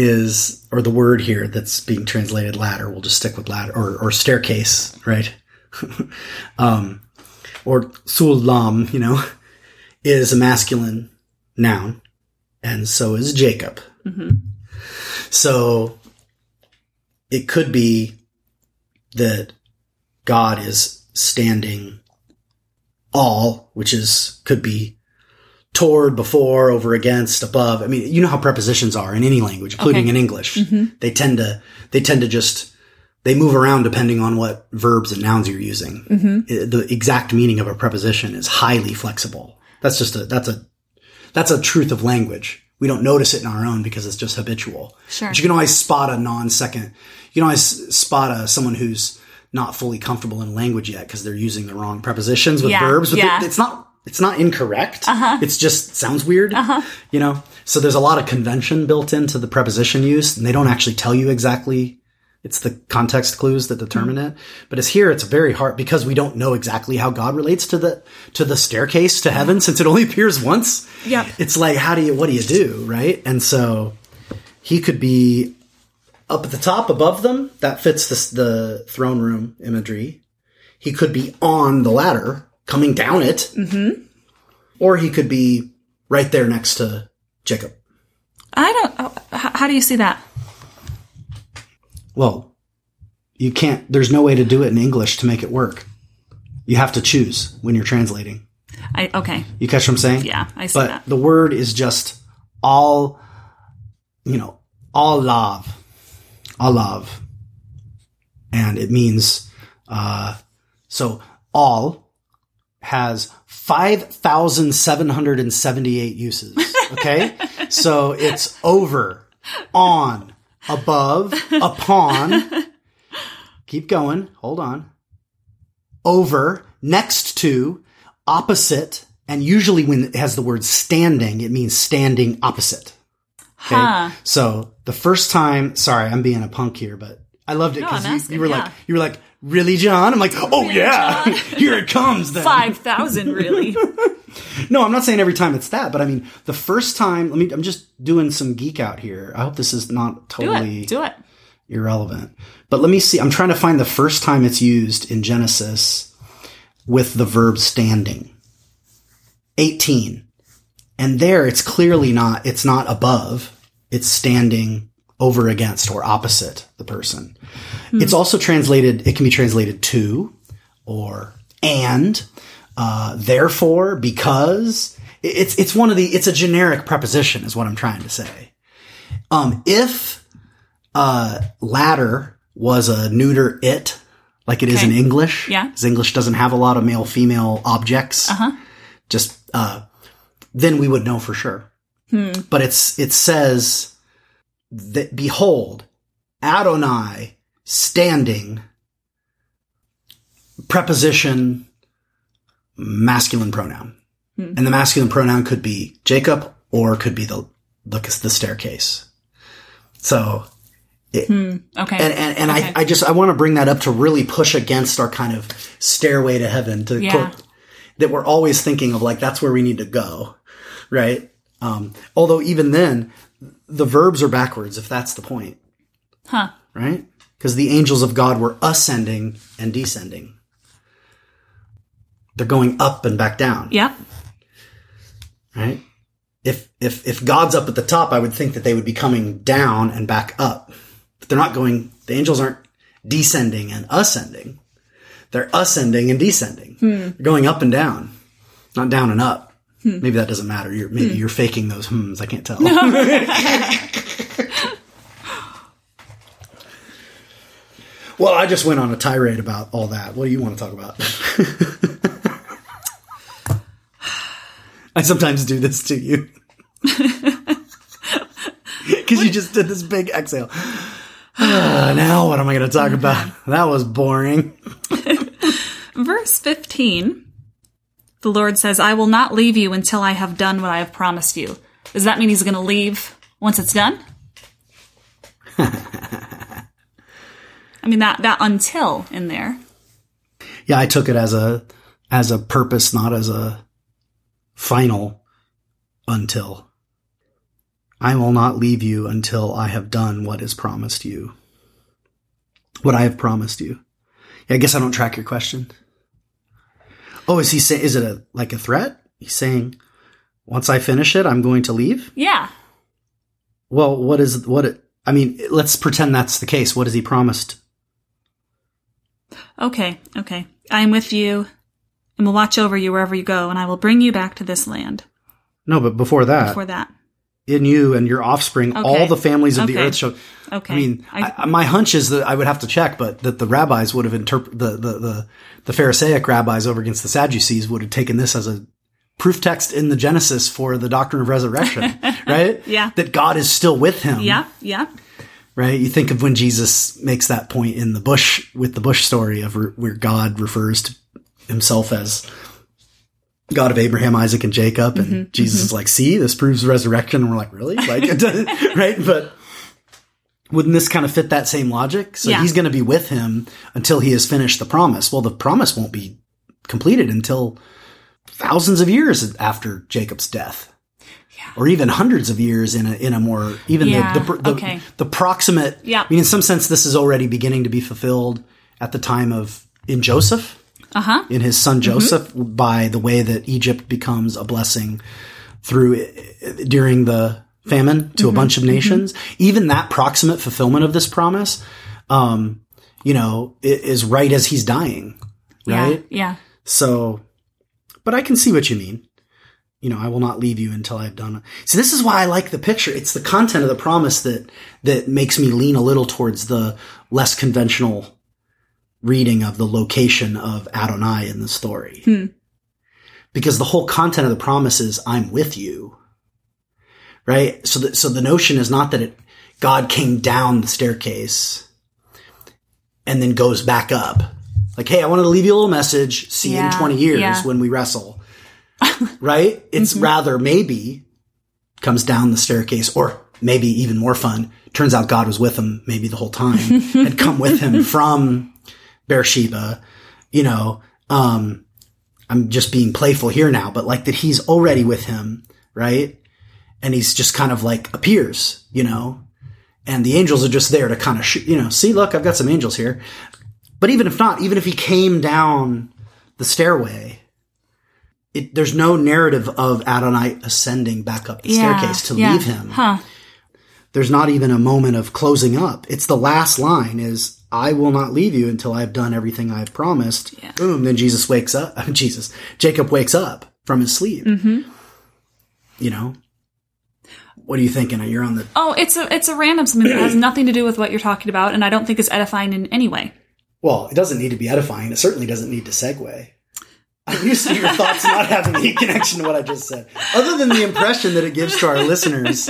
[SPEAKER 1] is or the word here that's being translated ladder. We'll just stick with ladder or or staircase, right? um, or sulam, you know, is a masculine noun, and so is Jacob. So it could be that God is standing al, which is could be toward, before, over, against, above. I mean, you know how prepositions are in any language, including
[SPEAKER 2] Okay.
[SPEAKER 1] in English. Mm-hmm. They tend to they tend to just they move around depending on what verbs and nouns you're using. Mm-hmm. I- The exact meaning of a preposition is highly flexible. That's just a that's a that's a truth of language. We don't notice it in our own because it's just habitual.
[SPEAKER 2] Sure.
[SPEAKER 1] But you can always spot a non-second. You can always spot a someone who's not fully comfortable in language yet because they're using the wrong prepositions with
[SPEAKER 2] Yeah,
[SPEAKER 1] verbs. But
[SPEAKER 2] yeah.
[SPEAKER 1] it- it's not. It's not incorrect. Uh-huh. It's just sounds weird. Uh-huh. You know. So there's a lot of convention built into the preposition use, and they don't actually tell you exactly. It's the context clues that determine it. But as here, it's very hard because we don't know exactly how God relates to the to the staircase to heaven, since it only appears once
[SPEAKER 2] Yep.
[SPEAKER 1] it's like how do you what do you do right and so he could be up at the top above them that fits the, the throne room imagery he could be on the ladder coming down it mm-hmm. or he could be right there next to jacob
[SPEAKER 2] I don't. oh, How do you see that?
[SPEAKER 1] well you can't there's no way to do it in english to make it work you have to choose when you're translating
[SPEAKER 2] I okay.
[SPEAKER 1] You catch what I'm saying?
[SPEAKER 2] Yeah, I see
[SPEAKER 1] but
[SPEAKER 2] that.
[SPEAKER 1] the word is just al, you know, all love, all love, and it means uh, so al has five thousand seven hundred and seventy-eight uses. Okay, so it's over, on, above, upon. Keep going. Hold on. Over, next to, opposite, and usually when it has the word standing, it means standing opposite. Okay.
[SPEAKER 2] Huh.
[SPEAKER 1] So the first time, sorry, I'm being a punk here, but I loved it because
[SPEAKER 2] I'm
[SPEAKER 1] you, you were like, you were like, really, John? I'm like, oh yeah, here it comes then.
[SPEAKER 2] Five thousand, really?
[SPEAKER 1] No, I'm not saying every time it's that, but I mean, the first time, let me, I'm just doing some geek out here. I hope this is not
[SPEAKER 2] Do
[SPEAKER 1] totally
[SPEAKER 2] it. Do it.
[SPEAKER 1] irrelevant. But let me see. I'm trying to find the first time it's used in Genesis with the verb standing. 18. And there it's clearly not, it's not above. It's standing over against or opposite the person. It's also translated, it can be translated to or and, uh, therefore, because it's, it's one of the, it's a generic preposition is what I'm trying to say. Um, if, uh, ladder was a neuter it, like it is in English.
[SPEAKER 2] Yeah.
[SPEAKER 1] Because English doesn't have a lot of male female objects. Uh-huh. Just, uh, then we would know for sure. But it's, it says that, behold, Adonai standing, preposition, masculine pronoun. And the masculine pronoun could be Jacob or could be the, the, the staircase. So
[SPEAKER 2] Okay.
[SPEAKER 1] and and, and
[SPEAKER 2] Okay.
[SPEAKER 1] I, I just I want to bring that up to really push against our kind of stairway to heaven to
[SPEAKER 2] Yeah.
[SPEAKER 1] quote that we're always thinking of like that's where we need to go, right? Um, although even then, the verbs are backwards if that's the point,
[SPEAKER 2] huh.
[SPEAKER 1] right? Because the angels of God were ascending and descending. They're going up and back down,
[SPEAKER 2] Yep.
[SPEAKER 1] right? If if if God's up at the top, I would think that they would be coming down and back up. But they're not going. The angels aren't descending and ascending. They're ascending and descending. Hmm. They're going up and down, not down and up. Maybe that doesn't matter. You're maybe you're faking those hums. I can't tell. well, I just went on a tirade about all that. What do you want to talk about? I sometimes do this to you. Because you just did this big exhale. Ah, now what am I going to talk about? That was boring.
[SPEAKER 2] Verse 15, the Lord says, I will not leave you until I have done what I have promised you. Does that mean he's going to leave once it's done? I mean, that, that until in there.
[SPEAKER 1] Yeah, I took it as a as a purpose, not as a final until. I will not leave you until I have done what is promised you. What I have promised you. Yeah, I guess I don't track your question. Oh, is he saying, is it a, like a threat? He's saying, once I finish it, I'm going to leave?
[SPEAKER 2] Yeah.
[SPEAKER 1] Well, what is, what, it, I mean, let's pretend that's the case. What has he promised?
[SPEAKER 2] Okay, okay. I am with you and will watch over you wherever you go, and I will bring you back to this land.
[SPEAKER 1] No, but before that,
[SPEAKER 2] before that.
[SPEAKER 1] In you and your offspring,
[SPEAKER 2] Okay.
[SPEAKER 1] all the families of the earth shall.
[SPEAKER 2] Okay.
[SPEAKER 1] I mean,
[SPEAKER 2] I-
[SPEAKER 1] I, my hunch is that I would have to check, but that the rabbis would have interpreted the, the the the Pharisaic rabbis over against the Sadducees would have taken this as a proof text in the Genesis for the doctrine of resurrection, right?
[SPEAKER 2] Yeah.
[SPEAKER 1] that God is still with him.
[SPEAKER 2] Yeah, yeah.
[SPEAKER 1] right. You think of when Jesus makes that point in the bush with the bush story of re- where God refers to himself as God of Abraham, Isaac, and Jacob, and
[SPEAKER 2] Mm-hmm,
[SPEAKER 1] Jesus is like, "See, this proves resurrection." And we're like, "Really?" Like, right? But wouldn't this kind of fit that same logic? So
[SPEAKER 2] Yeah.
[SPEAKER 1] he's going to be with him until he has finished the promise. Well, the promise won't be completed until thousands of years after Jacob's death. Or even hundreds of years in a in a more even
[SPEAKER 2] Yeah,
[SPEAKER 1] the the, the,
[SPEAKER 2] okay.
[SPEAKER 1] the proximate.
[SPEAKER 2] Yeah.
[SPEAKER 1] I mean, in some sense, this is already beginning to be fulfilled at the time of in Joseph
[SPEAKER 2] Uh huh.
[SPEAKER 1] in his son Joseph by the way that Egypt becomes a blessing through during the famine to a bunch of nations. Even that proximate fulfillment of this promise, um, you know, is right as he's dying, right?
[SPEAKER 2] Yeah.
[SPEAKER 1] So, but I can see what you mean. You know, I will not leave you until I've done it. So this is why I like the picture. It's the content of the promise that, that makes me lean a little towards the less conventional reading of the location of Adonai in the story. Hmm. Because the whole content of the promise is, I'm with you. Right? So that, so the notion is not that it, God came down the staircase and then goes back up. Like, hey, I wanted to leave you a little message. See you in 20 years
[SPEAKER 2] yeah.
[SPEAKER 1] when we wrestle. right? It's mm-hmm. rather maybe comes down the staircase or maybe even more fun. Turns out God was with him maybe the whole time, and come with him from Beersheba, you know, um, I'm just being playful here now, but like that he's already with him, right? And he's just kind of like appears, you know, and the angels are just there to kind of, sh- you know, see, look, I've got some angels here. But even if not, even if he came down the stairway, it, there's no narrative of Adonai ascending back up the
[SPEAKER 2] Yeah,
[SPEAKER 1] staircase to
[SPEAKER 2] yeah.
[SPEAKER 1] leave him.
[SPEAKER 2] Huh.
[SPEAKER 1] There's not even a moment of closing up. It's the last line is, I will not leave you until I've done everything I've promised.
[SPEAKER 2] Yeah.
[SPEAKER 1] Boom. Then Jesus wakes up. Jesus. Jacob wakes up from his sleep. Mm-hmm. You know? What are you thinking? You're on the,
[SPEAKER 2] Oh, it's a it's a random something that has nothing to do with what you're talking about, and I don't think is edifying in any way.
[SPEAKER 1] well, it doesn't need to be edifying. It certainly doesn't need to segue. I'm used to your thoughts not having any connection to what I just said. Other than the impression that it gives to our listeners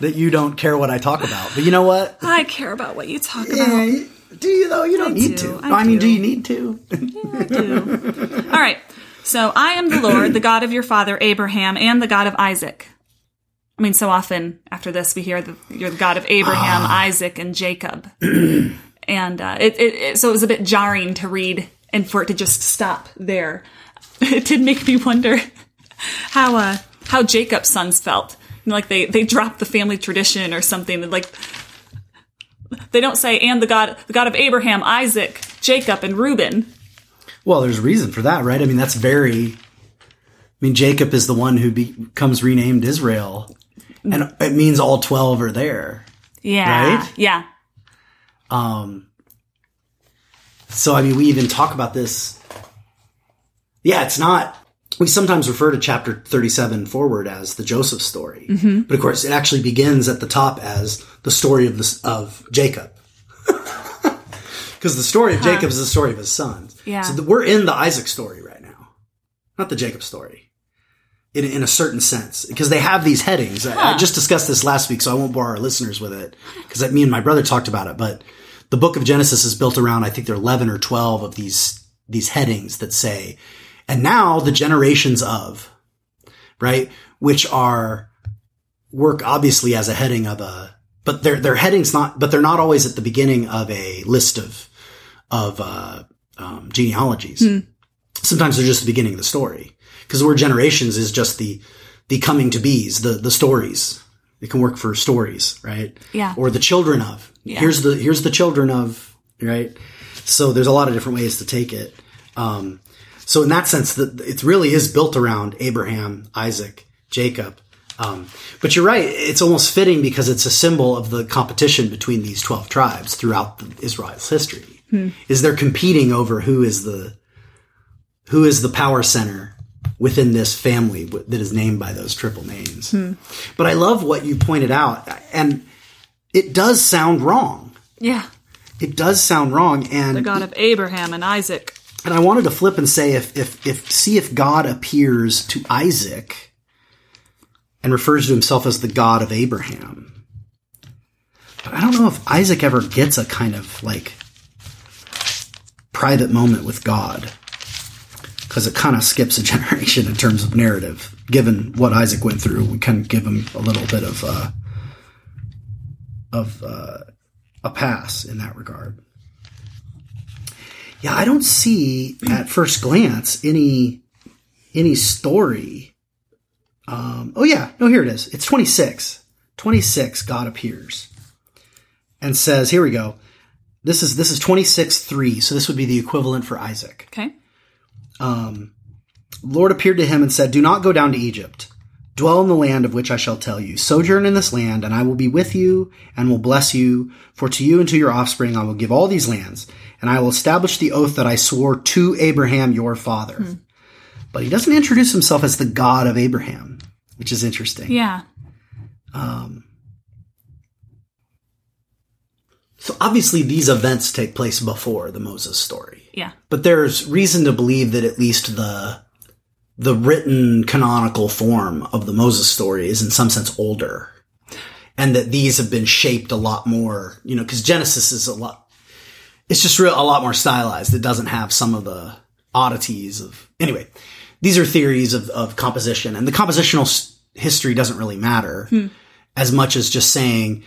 [SPEAKER 1] that you don't care what I talk about. But you know what?
[SPEAKER 2] I care about what you talk
[SPEAKER 1] Yeah,
[SPEAKER 2] about.
[SPEAKER 1] Do you though? You don't
[SPEAKER 2] I
[SPEAKER 1] need
[SPEAKER 2] do,
[SPEAKER 1] to.
[SPEAKER 2] I
[SPEAKER 1] I mean, do
[SPEAKER 2] do.
[SPEAKER 1] you need to?
[SPEAKER 2] I do. All right. So I am the Lord, the God of your father Abraham, and the God of Isaac. I mean, so often after this, we hear that you're the God of Abraham, Isaac, and Jacob. and uh, it, it, it, so it was a bit jarring to read and for it to just stop there. It did make me wonder how uh, how Jacob's sons felt. You know, like they they dropped the family tradition or something. Like they don't say and the God the God of Abraham, Isaac, Jacob, and Reuben.
[SPEAKER 1] Well, there's reason for that, right? I mean, that's very. I mean, Jacob is the one who becomes renamed Israel, and it means all twelve are there.
[SPEAKER 2] Yeah,
[SPEAKER 1] Right?
[SPEAKER 2] yeah.
[SPEAKER 1] Um, so, I mean, we even talk about this. Yeah, it's not. We sometimes refer to chapter 37 forward as the Joseph story, mm-hmm. but of course, it actually begins at the top as the story of this of Jacob, because the story of Jacob is the story of his sons.
[SPEAKER 2] Yeah.
[SPEAKER 1] So th- we're in the Isaac story right now, not the Jacob story. In, in a certain sense, because they have these headings. I, I just discussed this last week, so I won't bore our listeners with it. Because me and my brother talked about it, but the book of Genesis is built around, I think there are 11 or 12 of these, these headings that say, and now the generations of, right? Which are, work obviously as a heading of a, but their, their headings not, but they're not always at the beginning of a list of, of, uh, um, genealogies. Sometimes they're just the beginning of the story. Because the word generations is just the, the coming to be's, the, the stories. It can work for stories, right?
[SPEAKER 2] Yeah.
[SPEAKER 1] Or the children of. Here's the, here's the children of, right? So there's a lot of different ways to take it. Um, so in that sense, that it really is built around Abraham, Isaac, Jacob. Um, but you're right; it's almost fitting because it's a symbol of the competition between these twelve tribes throughout the, Israel's history. Is they're competing over who is the who is the power center within this family w- that is named by those triple names. But I love what you pointed out, and it does sound wrong.
[SPEAKER 2] Yeah.
[SPEAKER 1] It does sound wrong, and
[SPEAKER 2] The God of Abraham and Isaac.
[SPEAKER 1] And I wanted to flip and say if if if see if God appears to Isaac and refers to himself as the God of Abraham. But I don't know if Isaac ever gets a kind of like private moment with God. Because it kind of skips a generation in terms of narrative. Given what Isaac went through, we kind of give him a little bit of uh, of uh, a pass in that regard. Yeah, I don't see at first glance any any story. Um, oh yeah, no, here it is. It's 26. 26, God appears and says, here we go. This is this is 26 3, so this would be the equivalent for Isaac.
[SPEAKER 2] Okay.
[SPEAKER 1] Lord appeared to him and said, Do not go down to Egypt. Dwell in the land of which I shall tell you. Sojourn in this land, and I will be with you and will bless you. For to you and to your offspring I will give all these lands, and I will establish the oath that I swore to Abraham your father. Hmm. But he doesn't introduce himself as the God of Abraham, which is interesting.
[SPEAKER 2] Yeah.
[SPEAKER 1] Um, so obviously these events take place before the Moses story.
[SPEAKER 2] Yeah.
[SPEAKER 1] But there's reason to believe that at least the the written canonical form of the Moses story is in some sense older. And that these have been shaped a lot more, you know, because Genesis is a lot it's just real a lot more stylized. It doesn't have some of the oddities of anyway. These are theories of, of composition, and the compositional s- history doesn't really matter hmm. as much as just saying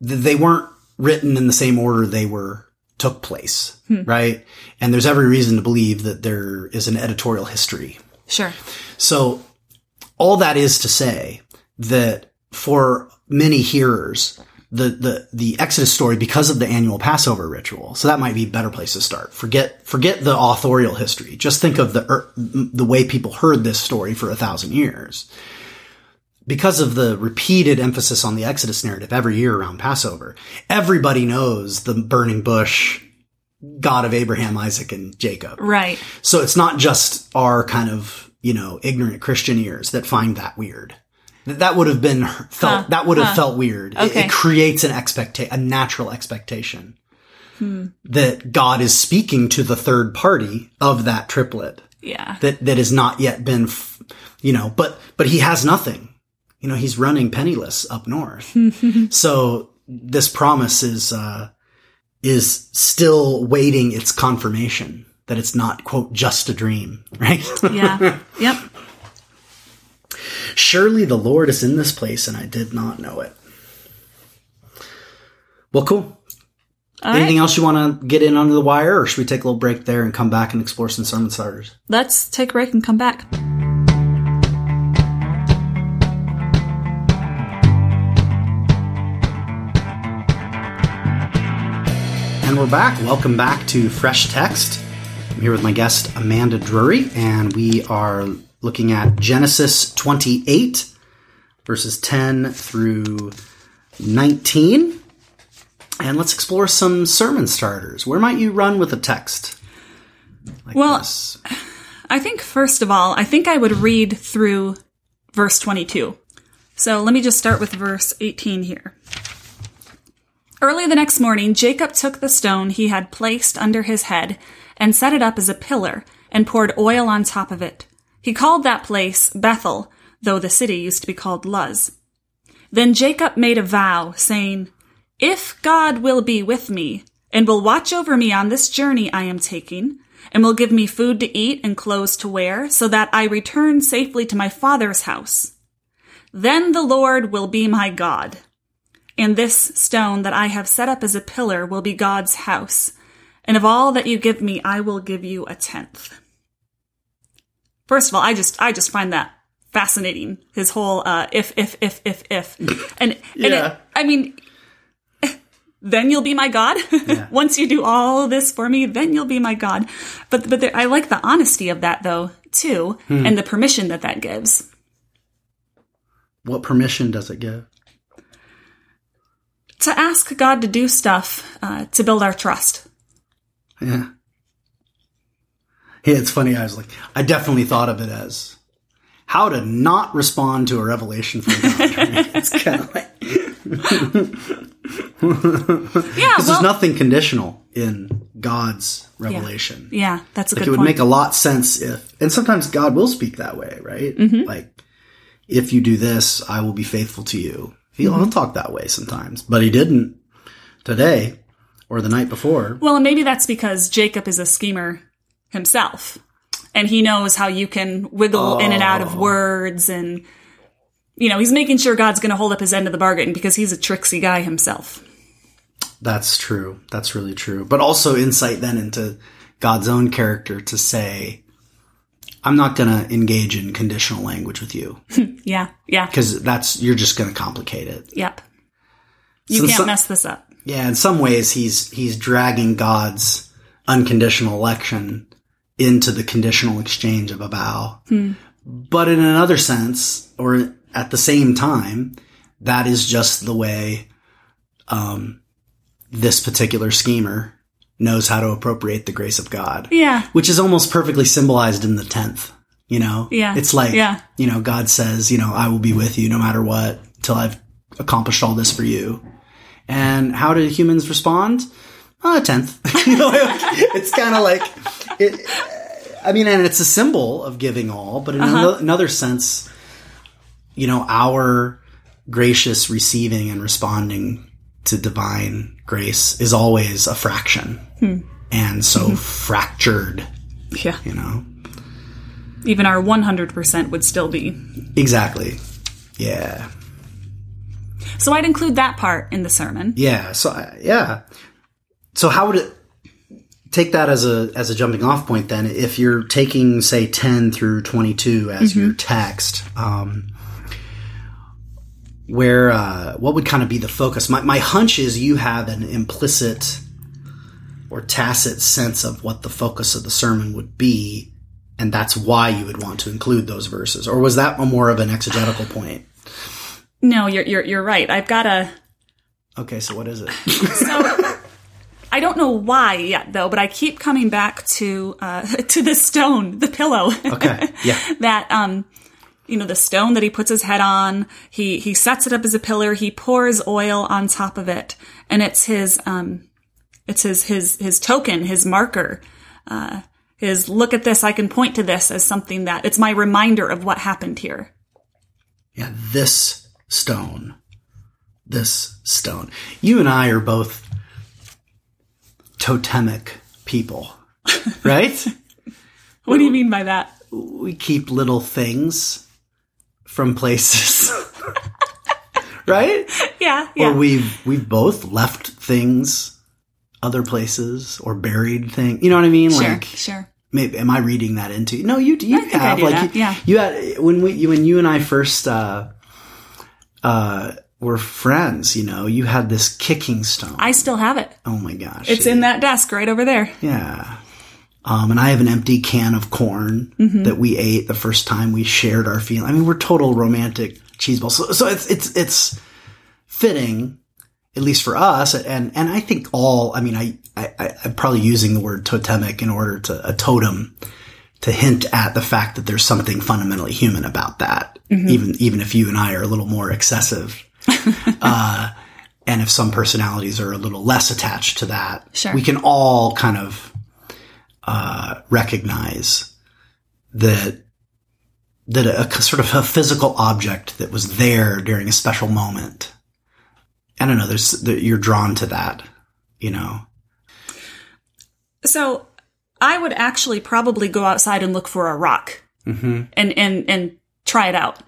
[SPEAKER 1] they weren't written in the same order they were took place, hmm. right? And there's every reason to believe that there is an editorial history.
[SPEAKER 2] Sure.
[SPEAKER 1] So all that is to say that for many hearers, the, the, the Exodus story, because of the annual Passover ritual, so that might be a better place to start. Forget, forget the authorial history. Just think of the, er, the way people heard this story for a thousand years. Because of the repeated emphasis on the Exodus narrative every year around Passover, everybody knows the burning bush, God of Abraham, Isaac, and Jacob.
[SPEAKER 2] Right.
[SPEAKER 1] So it's not just our kind of, you know, ignorant Christian ears that find that weird. That would have been felt,
[SPEAKER 2] Huh,
[SPEAKER 1] that would have
[SPEAKER 2] huh.
[SPEAKER 1] felt weird. It-
[SPEAKER 2] Okay.
[SPEAKER 1] It, creates an expecta- a natural expectation
[SPEAKER 2] Hmm.
[SPEAKER 1] that God is speaking to the third party of that triplet
[SPEAKER 2] Yeah.
[SPEAKER 1] that, that has not yet been, f- you know, but, but he has nothing. You know, he's running penniless up north. so this promise is, uh, is still waiting its confirmation that it's not, quote, just a dream, right?
[SPEAKER 2] Yeah. yep.
[SPEAKER 1] Surely the Lord is in this place and I did not know it. Well, cool.
[SPEAKER 2] All
[SPEAKER 1] Anything
[SPEAKER 2] right.
[SPEAKER 1] else you want to get in under the wire or should we take a little break there and come back and explore some sermon starters?
[SPEAKER 2] Let's take a break and come back.
[SPEAKER 1] And we're back. Welcome back to Fresh Text. I'm here with my guest, Amanda Drury, and we are looking at Genesis 28, verses 10 through 19. And let's explore some sermon starters. Where might you run with a text? Like
[SPEAKER 2] Well,
[SPEAKER 1] this?
[SPEAKER 2] I think, first of all, I think I would read through verse 22. So let me just start with verse 18 here. Early the next morning, Jacob took the stone he had placed under his head and set it up as a pillar and poured oil on top of it. He called that place Bethel, though the city used to be called Luz. Then Jacob made a vow, saying, If God will be with me, and will watch over me on this journey I am taking, and will give me food to eat and clothes to wear, so that I return safely to my father's house, then the Lord will be my God. And this stone that I have set up as a pillar will be God's house. And of all that you give me, I will give you a tenth. First of all, I just, I just find that fascinating. His whole, uh, if, if, if, if, if. And, and
[SPEAKER 1] Yeah.
[SPEAKER 2] it, I mean, then you'll be my God. Once you do all this for me, then you'll be my God. But, but there, I like the honesty of that though, too, and the permission that that gives.
[SPEAKER 1] What permission does it give?
[SPEAKER 2] To ask God to do stuff, uh, to build our trust.
[SPEAKER 1] Yeah. Yeah, it's funny. I was like, I definitely thought of it as how to not respond to a revelation from God. It's kind of like,
[SPEAKER 2] Yeah,
[SPEAKER 1] because
[SPEAKER 2] well,
[SPEAKER 1] there's nothing conditional in God's revelation.
[SPEAKER 2] yeah, that's a
[SPEAKER 1] Like
[SPEAKER 2] good
[SPEAKER 1] it would
[SPEAKER 2] point.
[SPEAKER 1] make a lot sense if, and sometimes God will speak that way, right?
[SPEAKER 2] Mm-hmm.
[SPEAKER 1] Like, if you do this, I will be faithful to you. He'll,
[SPEAKER 2] Mm-hmm.
[SPEAKER 1] he'll talk that way sometimes, but he didn't today or the night before.
[SPEAKER 2] Well, and maybe that's because Jacob is a schemer himself. And he knows how you can wiggle in and out of oh. words and you know, he's making sure God's going to hold up his end of the bargain because he's a tricksy guy himself.
[SPEAKER 1] That's true. That's really true. But also insight then into God's own character to say, I'm not going to engage in conditional language with you
[SPEAKER 2] Yeah, yeah,
[SPEAKER 1] because that's, you're just going to complicate it.
[SPEAKER 2] yep. You
[SPEAKER 1] So
[SPEAKER 2] can't
[SPEAKER 1] some-
[SPEAKER 2] mess this up.
[SPEAKER 1] Yeah. In some ways, he's, he's dragging God's unconditional election into the conditional exchange of a vow. But in another sense, or at the same time, that is just the way, um, this particular schemer knows how to appropriate the grace of God.
[SPEAKER 2] Yeah,
[SPEAKER 1] which is almost perfectly symbolized in the 10th. You know?
[SPEAKER 2] Yeah.
[SPEAKER 1] It's like,
[SPEAKER 2] Yeah.
[SPEAKER 1] you know, God says, you know, I will be with you no matter what till I've accomplished all this for you. And how do humans respond? Uh, a tenth. you know, it's kind of like, it, I mean, and it's a symbol of giving all, but in ano- another sense, you know, our gracious receiving and responding to divine grace is always a fraction. And so fractured,
[SPEAKER 2] yeah.
[SPEAKER 1] you know?
[SPEAKER 2] Even our 100% would still be.
[SPEAKER 1] Exactly. Yeah.
[SPEAKER 2] So I'd include that part in the sermon.
[SPEAKER 1] Yeah. So, I- yeah. So how would it, take that as a as a jumping off point then if you're taking say 10 through 22 as your text um where uh what would kind of be the focus? My my hunch is you have an implicit or tacit sense of what the focus of the sermon would be and that's why you would want to include those verses. Or was that more of an exegetical point?
[SPEAKER 2] No, you're you're you're right. I've got a
[SPEAKER 1] okay so what is it?
[SPEAKER 2] So I don't know why yet though, but I keep coming back to uh to the stone, the pillow.
[SPEAKER 1] okay yeah
[SPEAKER 2] that um you know the stone that he puts his head on he he sets it up as a pillar he pours oil on top of it and it's his um it's his his his token his marker uh his look at this i can point to this as something that it's my reminder of what happened here
[SPEAKER 1] Yeah, this stone. This stone. You and I are both totemic people, right?
[SPEAKER 2] what do you mean by that
[SPEAKER 1] we keep little things from places. right?
[SPEAKER 2] yeah yeah.
[SPEAKER 1] Or we've we've both left things other places or buried things. You know what I mean?
[SPEAKER 2] sure
[SPEAKER 1] Like
[SPEAKER 2] sure
[SPEAKER 1] maybe am I reading that into you? No, you you
[SPEAKER 2] think I
[SPEAKER 1] have
[SPEAKER 2] do
[SPEAKER 1] like
[SPEAKER 2] that,
[SPEAKER 1] you,
[SPEAKER 2] yeah.
[SPEAKER 1] you had when we when you and I first uh uh were friends, you know, you had this kicking stone.
[SPEAKER 2] i still have it
[SPEAKER 1] oh my gosh.
[SPEAKER 2] it's in that desk right over there
[SPEAKER 1] yeah. Um, and I have an empty can of corn
[SPEAKER 2] Mm-hmm.
[SPEAKER 1] that we ate the first time we shared our feeling. I mean, we're total romantic cheese balls. So, so it's, it's, it's fitting, at least for us. And, and I think all, I mean, I, I, I- I'm probably using the word totemic in order to, a totem to hint at the fact that there's something fundamentally human about that.
[SPEAKER 2] Mm-hmm.
[SPEAKER 1] Even, even if you and I are a little more excessive. uh, and if some personalities are a little less attached to that,
[SPEAKER 2] Sure.
[SPEAKER 1] we can all kind of, uh, recognize that that a, a sort of a physical object that was there during a special moment. I don't know. There's that you're drawn to that, you know.
[SPEAKER 2] So I would actually probably go outside and look for a rock and, and, and try it out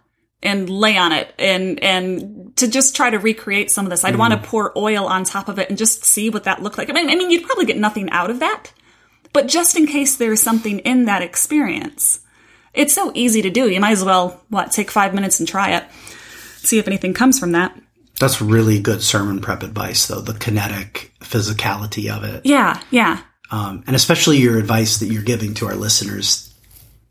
[SPEAKER 2] and lay on it and, and to just try to recreate some of this. I'd want to pour oil on top of it and just see what that looked like. I mean, I mean, you'd probably get nothing out of that, but just in case there's something in that experience, it's so easy to do. You might as well, what, take five minutes and try it. See if anything comes from that.
[SPEAKER 1] That's really good sermon prep advice, though the kinetic physicality of it,
[SPEAKER 2] Yeah, yeah.
[SPEAKER 1] um, and especially your advice that you're giving to our listeners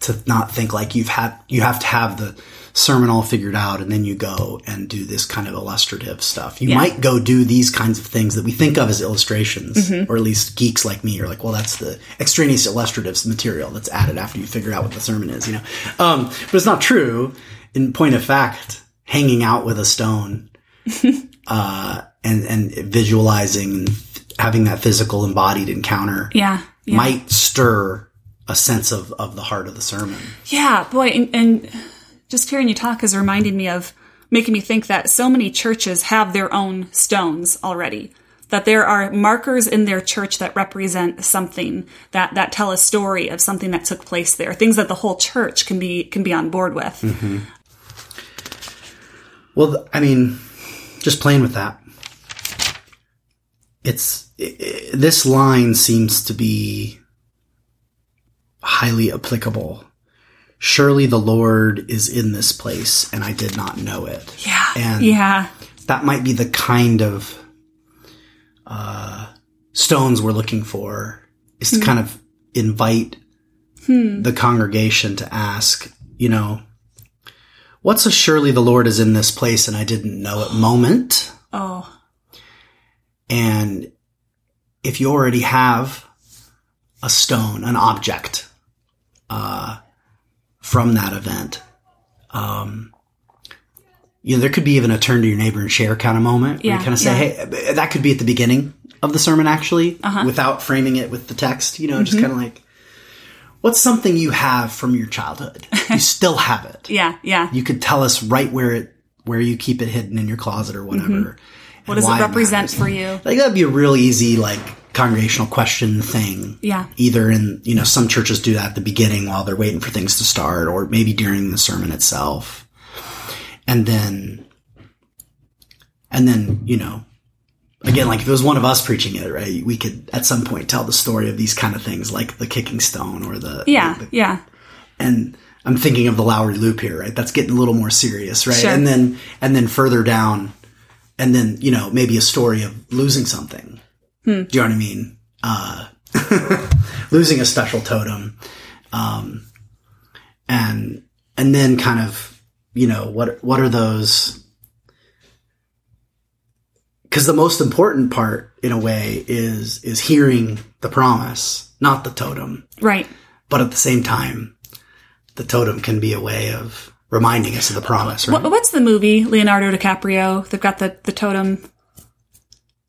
[SPEAKER 1] to not think like you've had you have to have the sermon all figured out and then you go and do this kind of illustrative stuff. You
[SPEAKER 2] Yeah.
[SPEAKER 1] might go do these kinds of things that we think of as illustrations, or at least geeks like me are like, well, that's the extraneous illustrative material that's added after you figure out what the sermon is, you know. Um, but it's not true. In point of fact, hanging out with a stone, uh, and and visualizing, and having that physical embodied encounter
[SPEAKER 2] Yeah. yeah.
[SPEAKER 1] might stir a sense of of the heart of the sermon.
[SPEAKER 2] Yeah, boy, and, and just hearing you talk is reminding me of making me think that so many churches have their own stones already. That there are markers in their church that represent something that that tell a story of something that took place there. Things that the whole church can be can be on board with.
[SPEAKER 1] Mm-hmm. Well, I mean, just playing with that. It's i i this line seems to be highly applicable. Surely the Lord is in this place, and I did not know it.
[SPEAKER 2] Yeah,
[SPEAKER 1] And
[SPEAKER 2] yeah,
[SPEAKER 1] that might be the kind of uh, stones we're looking for is to kind of invite the congregation to ask, you know, what's a surely the Lord is in this place and I didn't know it moment?
[SPEAKER 2] oh,
[SPEAKER 1] And if you already have a stone, an object, uh, from that event, um, you know, there could be even a turn to your neighbor and share kind of moment where
[SPEAKER 2] Yeah,
[SPEAKER 1] you kind of say, hey, that could be at the beginning of the sermon actually, without framing it with the text, you know, just kind of like, what's something you have from your childhood? you still have it.
[SPEAKER 2] yeah, yeah.
[SPEAKER 1] You could tell us right where it, where you keep it hidden in your closet or whatever.
[SPEAKER 2] What does it represent for you?
[SPEAKER 1] Like that'd be a real easy like congregational question thing.
[SPEAKER 2] Yeah.
[SPEAKER 1] Either in you know some churches do that at the beginning while they're waiting for things to start, or maybe during the sermon itself, and then and then you know again, like if it was one of us preaching it, right, we could at some point tell the story of these kind of things, like the kicking stone or the
[SPEAKER 2] Yeah,
[SPEAKER 1] the-
[SPEAKER 2] yeah.
[SPEAKER 1] and I'm thinking of the Lowry Loop here, right? That's getting a little more serious, right?
[SPEAKER 2] Sure.
[SPEAKER 1] And then and then further down, and then you know maybe a story of losing something.
[SPEAKER 2] Hmm.
[SPEAKER 1] Do you know what I mean? Uh, losing a special totem, um, and and then kind of you know what what are those? Because the most important part, in a way, is is hearing the promise, not the totem
[SPEAKER 2] Right.
[SPEAKER 1] but at the same time, the totem can be a way of reminding us of the promise, right?
[SPEAKER 2] What's the movie? Leonardo DiCaprio. They've got the, the totem.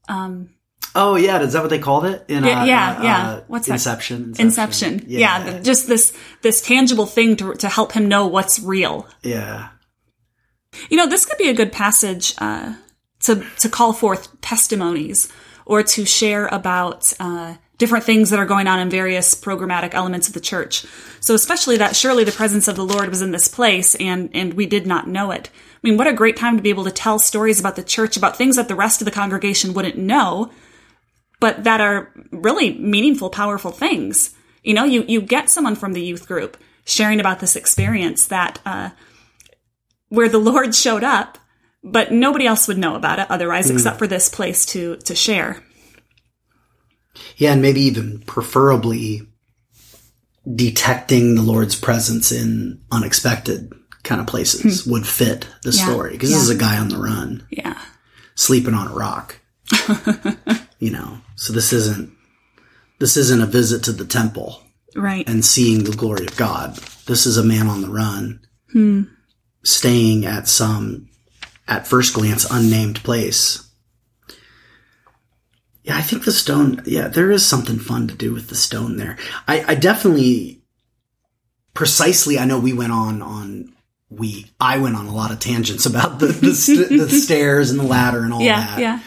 [SPEAKER 2] Um,
[SPEAKER 1] oh yeah, is that what they called it? In,
[SPEAKER 2] Yeah,
[SPEAKER 1] uh,
[SPEAKER 2] yeah,
[SPEAKER 1] uh,
[SPEAKER 2] yeah.
[SPEAKER 1] uh,
[SPEAKER 2] What's that?
[SPEAKER 1] Inception,
[SPEAKER 2] Inception. Yeah. th- just this this tangible thing to to help him know what's real.
[SPEAKER 1] yeah.
[SPEAKER 2] You know, this could be a good passage uh, to to call forth testimonies or to share about uh, different things that are going on in various programmatic elements of the church. So, especially that surely the presence of the Lord was in this place, and and we did not know it. I mean, what a great time to be able to tell stories about the church, about things that the rest of the congregation wouldn't know, but that are really meaningful, powerful things. You know, you you get someone from the youth group sharing about this experience that. Uh, where the Lord showed up, but nobody else would know about it otherwise, except for this place to to share.
[SPEAKER 1] Yeah, and maybe even preferably detecting the Lord's presence in unexpected kind of places would fit the
[SPEAKER 2] Hmm. Yeah,
[SPEAKER 1] story. Because this is a guy on the run,
[SPEAKER 2] Yeah,
[SPEAKER 1] sleeping on a rock. you know, so this isn't this isn't a visit to the temple.
[SPEAKER 2] right.
[SPEAKER 1] and seeing the glory of God. This is a man on the run, hmm. staying at some, at first glance, unnamed place. Yeah, I think the stone, yeah, there is something fun to do with the stone there. I, I definitely, precisely, I know we went on, on, we, I went on a lot of tangents about the, the, st- the stairs and the ladder and all
[SPEAKER 2] yeah,
[SPEAKER 1] that.
[SPEAKER 2] yeah,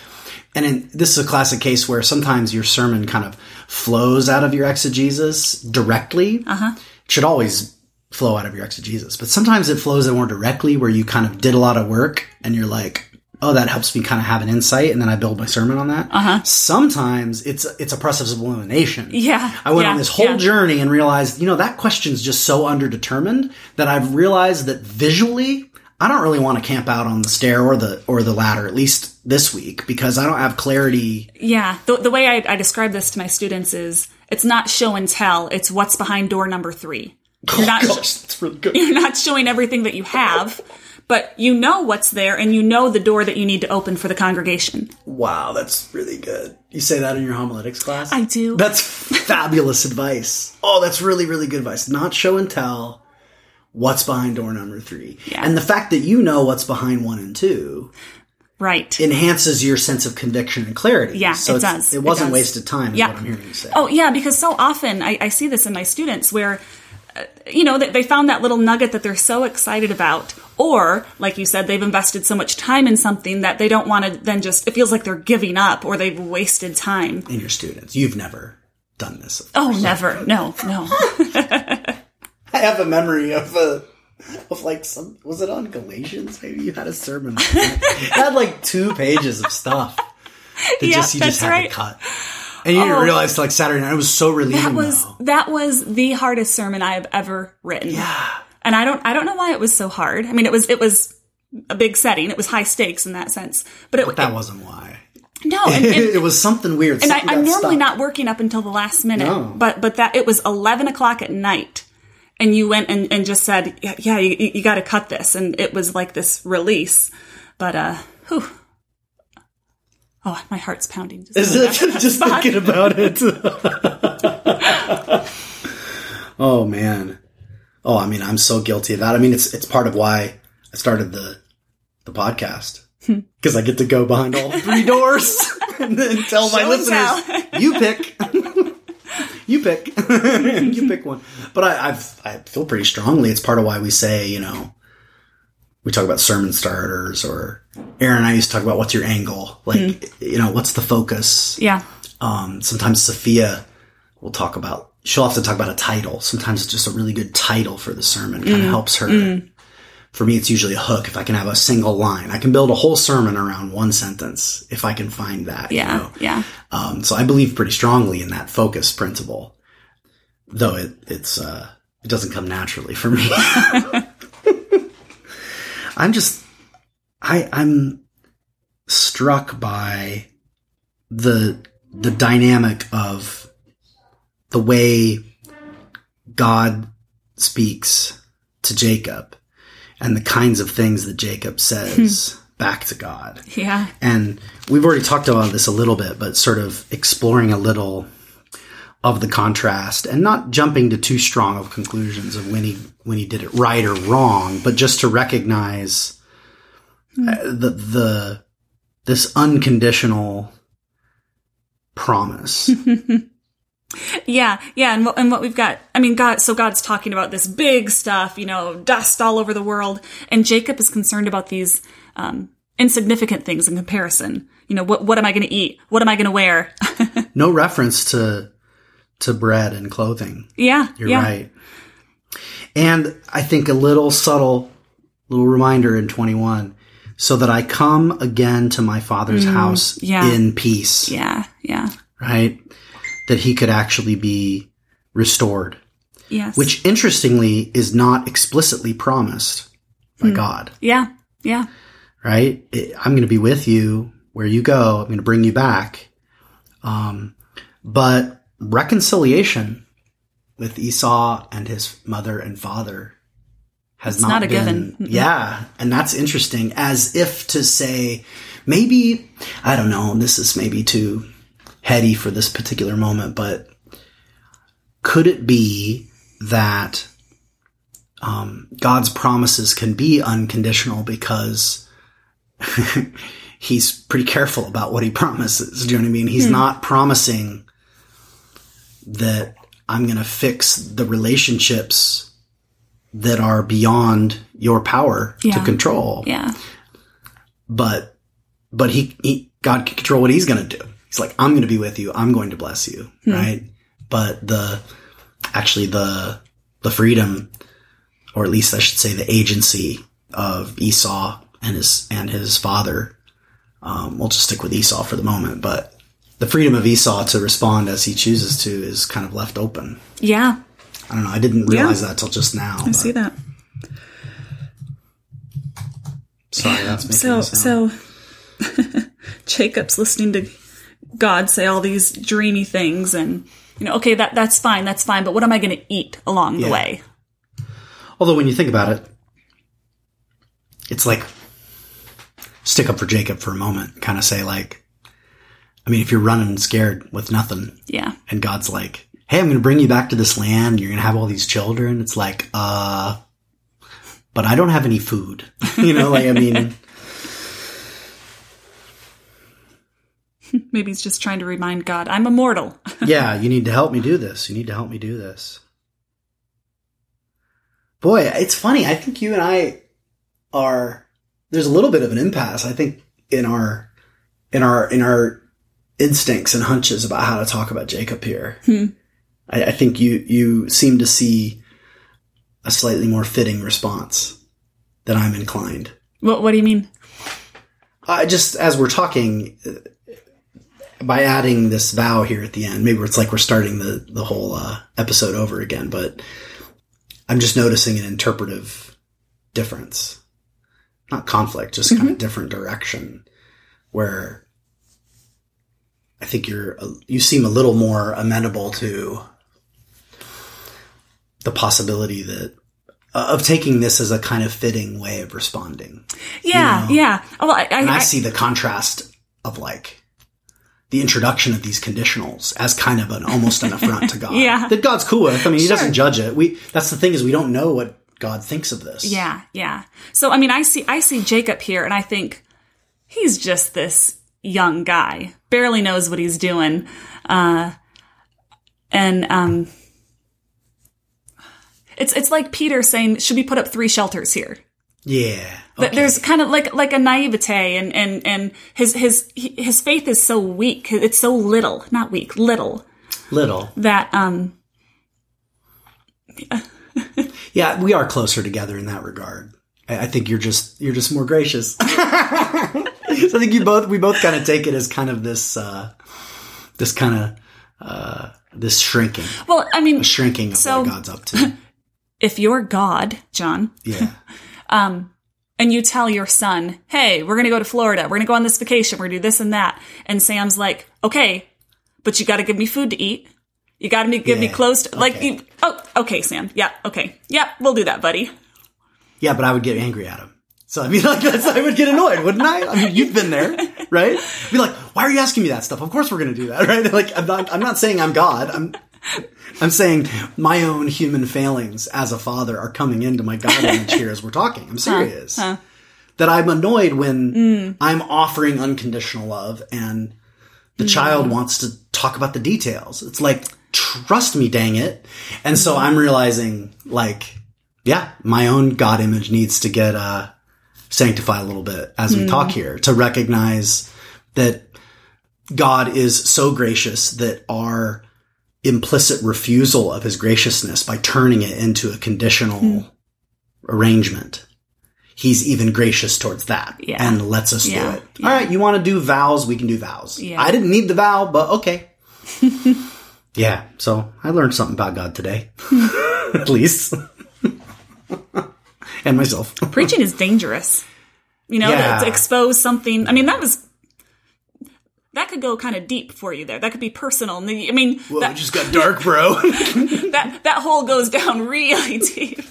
[SPEAKER 1] And in, this is a classic case where sometimes your sermon kind of flows out of your exegesis directly. Uh-huh. It should always flow out of your exegesis, but sometimes it flows in more directly where you kind of did a lot of work and you're like, oh, that helps me kind of have an insight, and then I build my sermon on that. Uh-huh. Sometimes it's it's a process of elimination.
[SPEAKER 2] Yeah,
[SPEAKER 1] I went
[SPEAKER 2] yeah,
[SPEAKER 1] on this whole
[SPEAKER 2] yeah.
[SPEAKER 1] journey and realized, you know, that question's just so underdetermined that I've realized that visually, I don't really want to camp out on the stair or the or the ladder, at least this week, because I don't have clarity.
[SPEAKER 2] yeah. The, the way I, I describe this to my students is it's not show and tell; it's what's behind door number three. Oh, you're not
[SPEAKER 1] oh, gosh, that's really good.
[SPEAKER 2] you're not showing everything that you have, but you know what's there, and you know the door that you need to open for the congregation.
[SPEAKER 1] Wow, that's really good. You say that in your homiletics class?
[SPEAKER 2] I do.
[SPEAKER 1] That's fabulous advice. Oh, that's really, really good advice. Not show and tell. What's behind door number three?
[SPEAKER 2] Yeah.
[SPEAKER 1] And the fact that you know what's behind one and two
[SPEAKER 2] right.
[SPEAKER 1] enhances your sense of conviction and clarity.
[SPEAKER 2] Yeah,
[SPEAKER 1] so
[SPEAKER 2] it does.
[SPEAKER 1] It
[SPEAKER 2] It
[SPEAKER 1] wasn't
[SPEAKER 2] does.
[SPEAKER 1] wasted time, is
[SPEAKER 2] Yeah.
[SPEAKER 1] what I'm hearing you say.
[SPEAKER 2] Oh, yeah, because so often I, I see this in my students where, uh, you know, they, they found that little nugget that they're so excited about, or, like you said, they've invested so much time in something that they don't want to then just, it feels like they're giving up or they've wasted time.
[SPEAKER 1] And your students, you've never done this.
[SPEAKER 2] Oh, never. No, no.
[SPEAKER 1] I have a memory of a of like some was it on Galatians? Maybe you had a sermon. it had like two pages of stuff that
[SPEAKER 2] Yeah,
[SPEAKER 1] just you just had
[SPEAKER 2] right.
[SPEAKER 1] to cut. And you didn't
[SPEAKER 2] Oh.
[SPEAKER 1] realize like Saturday night. It was so relieving.
[SPEAKER 2] That was,
[SPEAKER 1] though.
[SPEAKER 2] that was the hardest sermon I have ever written.
[SPEAKER 1] Yeah.
[SPEAKER 2] And I don't, I don't know why it was so hard. I mean, it was, it was a big setting. It was high stakes in that sense, but it,
[SPEAKER 1] That wasn't why.
[SPEAKER 2] no, and, and,
[SPEAKER 1] it was something weird.
[SPEAKER 2] and I,
[SPEAKER 1] Something
[SPEAKER 2] I'm normally
[SPEAKER 1] stuck.
[SPEAKER 2] not working up until the last minute,
[SPEAKER 1] No.
[SPEAKER 2] but but that it was 11 o'clock at night, and you went and, and just said, yeah, yeah you, you got to cut this, and it was like this release. But uh, whew. oh, my heart's pounding. Just
[SPEAKER 1] Is it just thinking about it? oh man. Oh, I mean, I'm so guilty of that. I mean, it's it's part of why I started the the podcast because I get to go behind all three doors and then tell my
[SPEAKER 2] Show and
[SPEAKER 1] listeners, "You pick, you pick, you pick one." But I, I've I feel pretty strongly it's part of why we say, you know, we talk about sermon starters or Aaron and I used to talk about what's your angle, like hmm. you know, what's the focus.
[SPEAKER 2] yeah,
[SPEAKER 1] Um, sometimes Sophia will talk about, she'll to talk about a title. Sometimes it's just a really good title for the sermon. Kind of mm. helps her mm. For me, it's usually a hook. If I can have a single line, I can build a whole sermon around one sentence if I can find that. you
[SPEAKER 2] Yeah.
[SPEAKER 1] know?
[SPEAKER 2] Yeah.
[SPEAKER 1] Um, so I believe pretty strongly in that focus principle, though it, it's, uh, it doesn't come naturally for me. I'm just, I, I'm struck by the, the dynamic of the way God speaks to Jacob and the kinds of things that Jacob says back to God.
[SPEAKER 2] Yeah.
[SPEAKER 1] And we've already talked about this a little bit, but sort of exploring a little of the contrast and not jumping to too strong of conclusions of when he when he did it right or wrong, but just to recognize uh, the the this unconditional promise.
[SPEAKER 2] Yeah, yeah, and what, and what we've got, I mean, God, so God's talking about this big stuff, you know, dust all over the world, and Jacob is concerned about these um, insignificant things in comparison. You know, what what am I going to eat? What am I going to wear?
[SPEAKER 1] no reference to to bread and clothing.
[SPEAKER 2] yeah,
[SPEAKER 1] You're
[SPEAKER 2] yeah,
[SPEAKER 1] right. And I think a little subtle little reminder in 21 so that I come again to my father's house
[SPEAKER 2] Mm, yeah.
[SPEAKER 1] in peace,
[SPEAKER 2] yeah, yeah,
[SPEAKER 1] right? That he could actually be restored,
[SPEAKER 2] yes,
[SPEAKER 1] which interestingly is not explicitly promised by
[SPEAKER 2] Hmm.
[SPEAKER 1] God,
[SPEAKER 2] yeah, yeah,
[SPEAKER 1] right? It- I'm going to be with you where you go. I'm going to bring you back. Um, but reconciliation with Esau and his mother and father has
[SPEAKER 2] It's
[SPEAKER 1] not,
[SPEAKER 2] not a
[SPEAKER 1] been,
[SPEAKER 2] given.
[SPEAKER 1] Yeah. And that's interesting as if to say, maybe, I don't know, this is maybe too heady for this particular moment, but could it be that um, God's promises can be unconditional because he's pretty careful about what he promises. Do you know what I mean? He's not promising that I'm going to fix the relationships that are beyond your power to control.
[SPEAKER 2] yeah,
[SPEAKER 1] But, but he, he, God can control what he's going to do. He's like, I'm going to be with you. I'm going to bless you. Right. But the, actually the, the freedom, or at least I should say the agency of Esau and his, and his father. Um, we'll just stick with Esau for the moment, but the freedom of Esau to respond as he chooses to is kind of left open.
[SPEAKER 2] yeah.
[SPEAKER 1] I don't know. I didn't realize that till just now.
[SPEAKER 2] I see that.
[SPEAKER 1] Sorry, that's making
[SPEAKER 2] So, so Jacob's listening to God say all these dreamy things, and you know, okay, that that's fine, that's fine. But what am I going to eat along
[SPEAKER 1] Yeah.
[SPEAKER 2] the way?
[SPEAKER 1] Although when you think about it, it's like stick up for Jacob for a moment, kind of say like, I mean, if you're running scared with nothing,
[SPEAKER 2] Yeah,
[SPEAKER 1] and God's like, "Hey, I'm going to bring you back to this land. You're going to have all these children." It's like, uh, but I don't have any food. you know, like I mean,
[SPEAKER 2] maybe he's just trying to remind God, I'm immortal.
[SPEAKER 1] yeah, you need to help me do this. You need to help me do this. Boy, it's funny. I think you and I are there's a little bit of an impasse. I think in our in our in our instincts and hunches about how to talk about Jacob here.
[SPEAKER 2] Hmm.
[SPEAKER 1] I, I think you you seem to see a slightly more fitting response than I'm inclined.
[SPEAKER 2] what What do you mean?
[SPEAKER 1] I just as we're talking by adding this vow here at the end, maybe it's like we're starting the the whole uh, episode over again. But I'm just noticing an interpretive difference, not conflict, just kind of different direction. Where I think you're you seem a little more amenable to the possibility that uh, of taking this as a kind of fitting way of responding.
[SPEAKER 2] Yeah,
[SPEAKER 1] know.
[SPEAKER 2] yeah. Oh, well, I, I,
[SPEAKER 1] And I
[SPEAKER 2] I-
[SPEAKER 1] see the contrast of like the introduction of these conditionals as kind of an almost an affront to God.
[SPEAKER 2] Yeah.
[SPEAKER 1] That God's cool with. I mean, he
[SPEAKER 2] Sure.
[SPEAKER 1] doesn't judge it. We that's the thing is we don't know what God thinks of this.
[SPEAKER 2] Yeah, yeah. So I mean, I see I see Jacob here, and I think he's just this young guy, barely knows what he's doing, uh, and um, it's it's like Peter saying, "Should we put up three shelters here?"
[SPEAKER 1] Yeah.
[SPEAKER 2] But
[SPEAKER 1] Okay.
[SPEAKER 2] there's kind of like like a naivete, and and and his his his faith is so weak. It's so little, not weak, little
[SPEAKER 1] little.
[SPEAKER 2] that um
[SPEAKER 1] Yeah, yeah, we are closer together in that regard. I, I think you're just you're just more gracious. so I think you both we both kind of take it as kind of this uh, this kind of uh, this shrinking,
[SPEAKER 2] Well, I mean,
[SPEAKER 1] shrinking of
[SPEAKER 2] So-
[SPEAKER 1] what God's up to.
[SPEAKER 2] if you're God, John,
[SPEAKER 1] Yeah, Um,
[SPEAKER 2] and you tell your son, hey, we're going to go to Florida. We're going to go on this vacation. We're going to do this and that. And Sam's like, okay, but you got to give me food to eat. You got to give me
[SPEAKER 1] Yeah,
[SPEAKER 2] clothes. To, Like, you, oh, okay, Sam. Yeah, okay. Yeah, we'll do that, buddy.
[SPEAKER 1] yeah, but I would get angry at him. So I mean, like that's I would get annoyed, wouldn't I? I mean, you've been there, right? Be like, why are you asking me that stuff? Of course we're going to do that, right? Like, I'm not. I'm not saying I'm God. I'm. I'm saying my own human failings as a father are coming into my God image here as we're talking. I'm serious. That I'm annoyed when mm. I'm offering unconditional love and the mm. child wants to talk about the details. It's like, trust me, dang it. And so I'm realizing, like, yeah, my own God image needs to get uh, sanctified a little bit as we mm. talk here to recognize that God is so gracious that our implicit refusal of his graciousness by turning it into a conditional hmm. arrangement. He's even gracious towards that
[SPEAKER 2] Yeah.
[SPEAKER 1] and lets us
[SPEAKER 2] Yeah.
[SPEAKER 1] do it. All right, you want to do vows? We can do vows.
[SPEAKER 2] Yeah.
[SPEAKER 1] I didn't need the vow, but okay. yeah, so I learned something about God today, at least, and myself.
[SPEAKER 2] Preaching is dangerous. You know,
[SPEAKER 1] Yeah.
[SPEAKER 2] to expose something. I mean, that was. That could go kind of deep for you there. That could be personal. I mean,
[SPEAKER 1] Whoa,
[SPEAKER 2] that,
[SPEAKER 1] it just got dark, bro.
[SPEAKER 2] that that hole goes down really deep.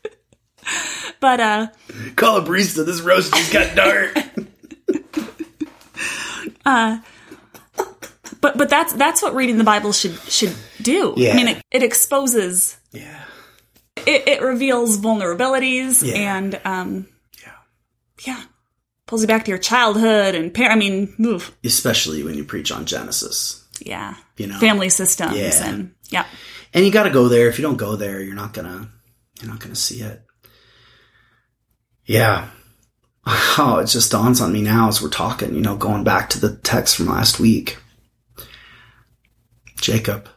[SPEAKER 2] but uh
[SPEAKER 1] Call a barista. This roast just got dark.
[SPEAKER 2] Uh, but but that's that's what reading the Bible should should do.
[SPEAKER 1] Yeah.
[SPEAKER 2] I mean, it, it exposes,
[SPEAKER 1] yeah.
[SPEAKER 2] it, it reveals vulnerabilities,
[SPEAKER 1] Yeah.
[SPEAKER 2] and um,
[SPEAKER 1] Yeah.
[SPEAKER 2] yeah, pulls you back to your childhood and par- I mean, oof,
[SPEAKER 1] Especially when you preach on Genesis.
[SPEAKER 2] yeah,
[SPEAKER 1] You know.
[SPEAKER 2] family systems
[SPEAKER 1] Yeah.
[SPEAKER 2] and yeah,
[SPEAKER 1] and you got to go there. If you don't go there, you're not gonna you're not gonna see it. Yeah. Oh, it just dawns on me now as we're talking. You know, going back to the text from last week. Jacob.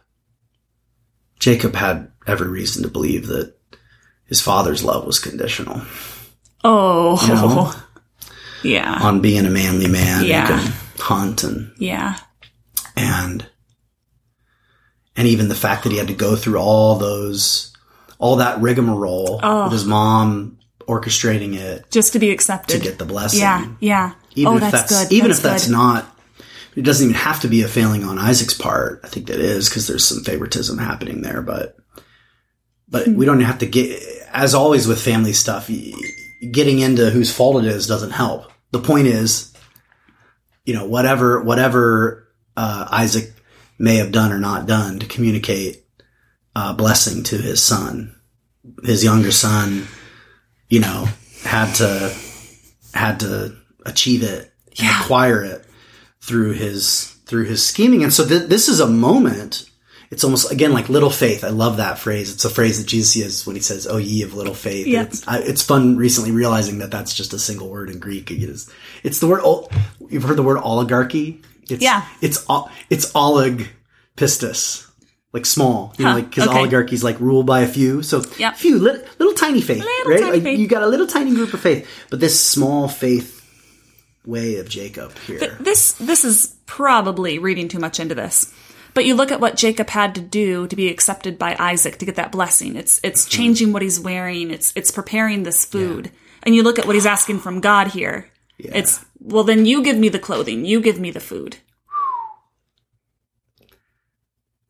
[SPEAKER 1] Jacob had every reason to believe that his father's love was conditional
[SPEAKER 2] oh,
[SPEAKER 1] You know?
[SPEAKER 2] yeah,
[SPEAKER 1] on being a manly man
[SPEAKER 2] Yeah.
[SPEAKER 1] can hunt and
[SPEAKER 2] yeah,
[SPEAKER 1] and and even the fact that he had to go through all those all that rigmarole
[SPEAKER 2] Oh.
[SPEAKER 1] with his mom orchestrating it
[SPEAKER 2] just to be accepted to
[SPEAKER 1] get the blessing.
[SPEAKER 2] yeah, yeah.
[SPEAKER 1] Even
[SPEAKER 2] oh,
[SPEAKER 1] if
[SPEAKER 2] that's,
[SPEAKER 1] that's,
[SPEAKER 2] good.
[SPEAKER 1] even
[SPEAKER 2] that's
[SPEAKER 1] if that's
[SPEAKER 2] good.
[SPEAKER 1] not it doesn't even have to be a failing on Isaac's part. I think that is because there's some favoritism happening there, but but
[SPEAKER 2] Hmm.
[SPEAKER 1] we don't have to get as always with family stuff. Getting into whose fault it is doesn't help. The point is, you know, whatever whatever uh, Isaac may have done or not done to communicate uh, blessing to his son, his younger son, you know, had to had to achieve it
[SPEAKER 2] Yeah.
[SPEAKER 1] acquire it through his through his scheming. And so th- this is a moment. It's almost again like little faith. I love that phrase. It's a phrase that Jesus uses when he says, "Oh, ye of little faith."
[SPEAKER 2] Yeah.
[SPEAKER 1] It's, I, it's fun recently realizing that that's just a single word in Greek. It is. It's the word. You've heard the word oligarchy. It's,
[SPEAKER 2] Yeah.
[SPEAKER 1] It's it's olig pistis. Like small, you know, like because
[SPEAKER 2] okay.
[SPEAKER 1] oligarchy's like ruled by a few, so
[SPEAKER 2] Yep.
[SPEAKER 1] few little, little tiny faith,
[SPEAKER 2] Little
[SPEAKER 1] right?
[SPEAKER 2] tiny
[SPEAKER 1] Like,
[SPEAKER 2] faith.
[SPEAKER 1] You got a little tiny group of faith, but this small faith way of Jacob here.
[SPEAKER 2] this this is probably reading too much into this. But you look at what Jacob had to do to be accepted by Isaac to get that blessing. It's it's hmm. changing what he's wearing. It's it's preparing this food. And you look at what he's asking from God here. It's well then you give me the clothing, you give me the food.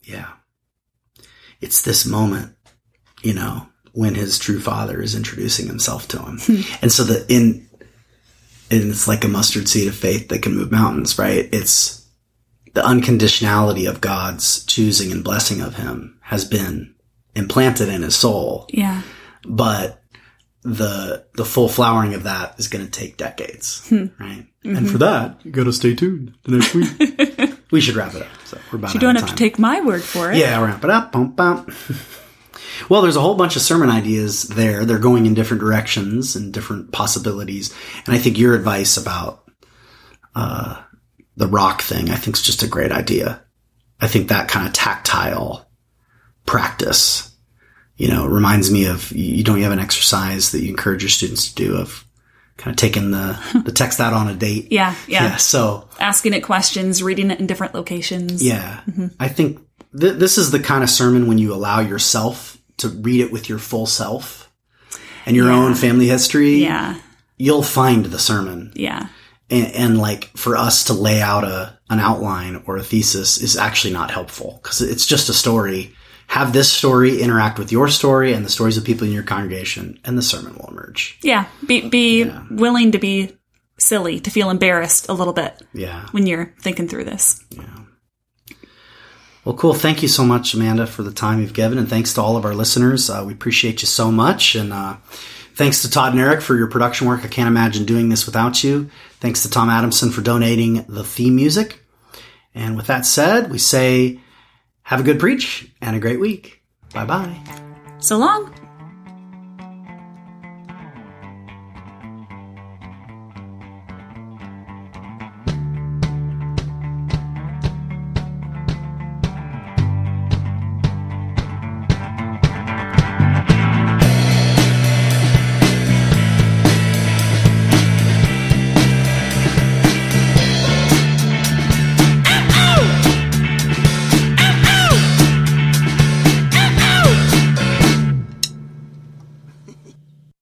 [SPEAKER 1] Yeah. It's this moment, you know, when his true father is introducing himself to him. Hmm. and so the in and it's like a mustard seed of faith that can move mountains, right? It's the unconditionality of God's choosing and blessing of him has been implanted in his soul,
[SPEAKER 2] Yeah.
[SPEAKER 1] but the the full flowering of that is going to take decades, right? And for that, you got to stay tuned the next week. we should wrap it up. So we're about.
[SPEAKER 2] You don't have to take my word for it.
[SPEAKER 1] Yeah, wrap it up. Bump, bump. well, there's a whole bunch of sermon ideas there. They're going in different directions and different possibilities. And I think your advice about uh, the rock thing, I think, is just a great idea. I think that kind of tactile practice, you know, reminds me of you don't you have an exercise that you encourage your students to do of kind of taking the the text out on a date.
[SPEAKER 2] Yeah, yeah.
[SPEAKER 1] Yeah. So
[SPEAKER 2] Asking it questions, reading it in different locations.
[SPEAKER 1] yeah, mm-hmm. I think th- this is the kind of sermon when you allow yourself to read it with your full self and your own family history.
[SPEAKER 2] Yeah.
[SPEAKER 1] You'll find the sermon.
[SPEAKER 2] Yeah.
[SPEAKER 1] And, and like for us to lay out a an outline or a thesis is actually not helpful because it's just a story. Have this story interact with your story and the stories of people in your congregation, and the sermon will emerge.
[SPEAKER 2] Yeah. Be be willing to be silly, to feel embarrassed a little bit
[SPEAKER 1] Yeah.
[SPEAKER 2] when you're thinking through this. Yeah.
[SPEAKER 1] Well, cool. Thank you so much, Amanda, for the time you've given, and thanks to all of our listeners. Uh, we appreciate you so much, and uh, thanks to Todd and Eric for your production work. I can't imagine doing this without you. Thanks to Tom Adamson for donating the theme music. And with that said, we say have a good preach and a great week. Bye bye.
[SPEAKER 2] So long.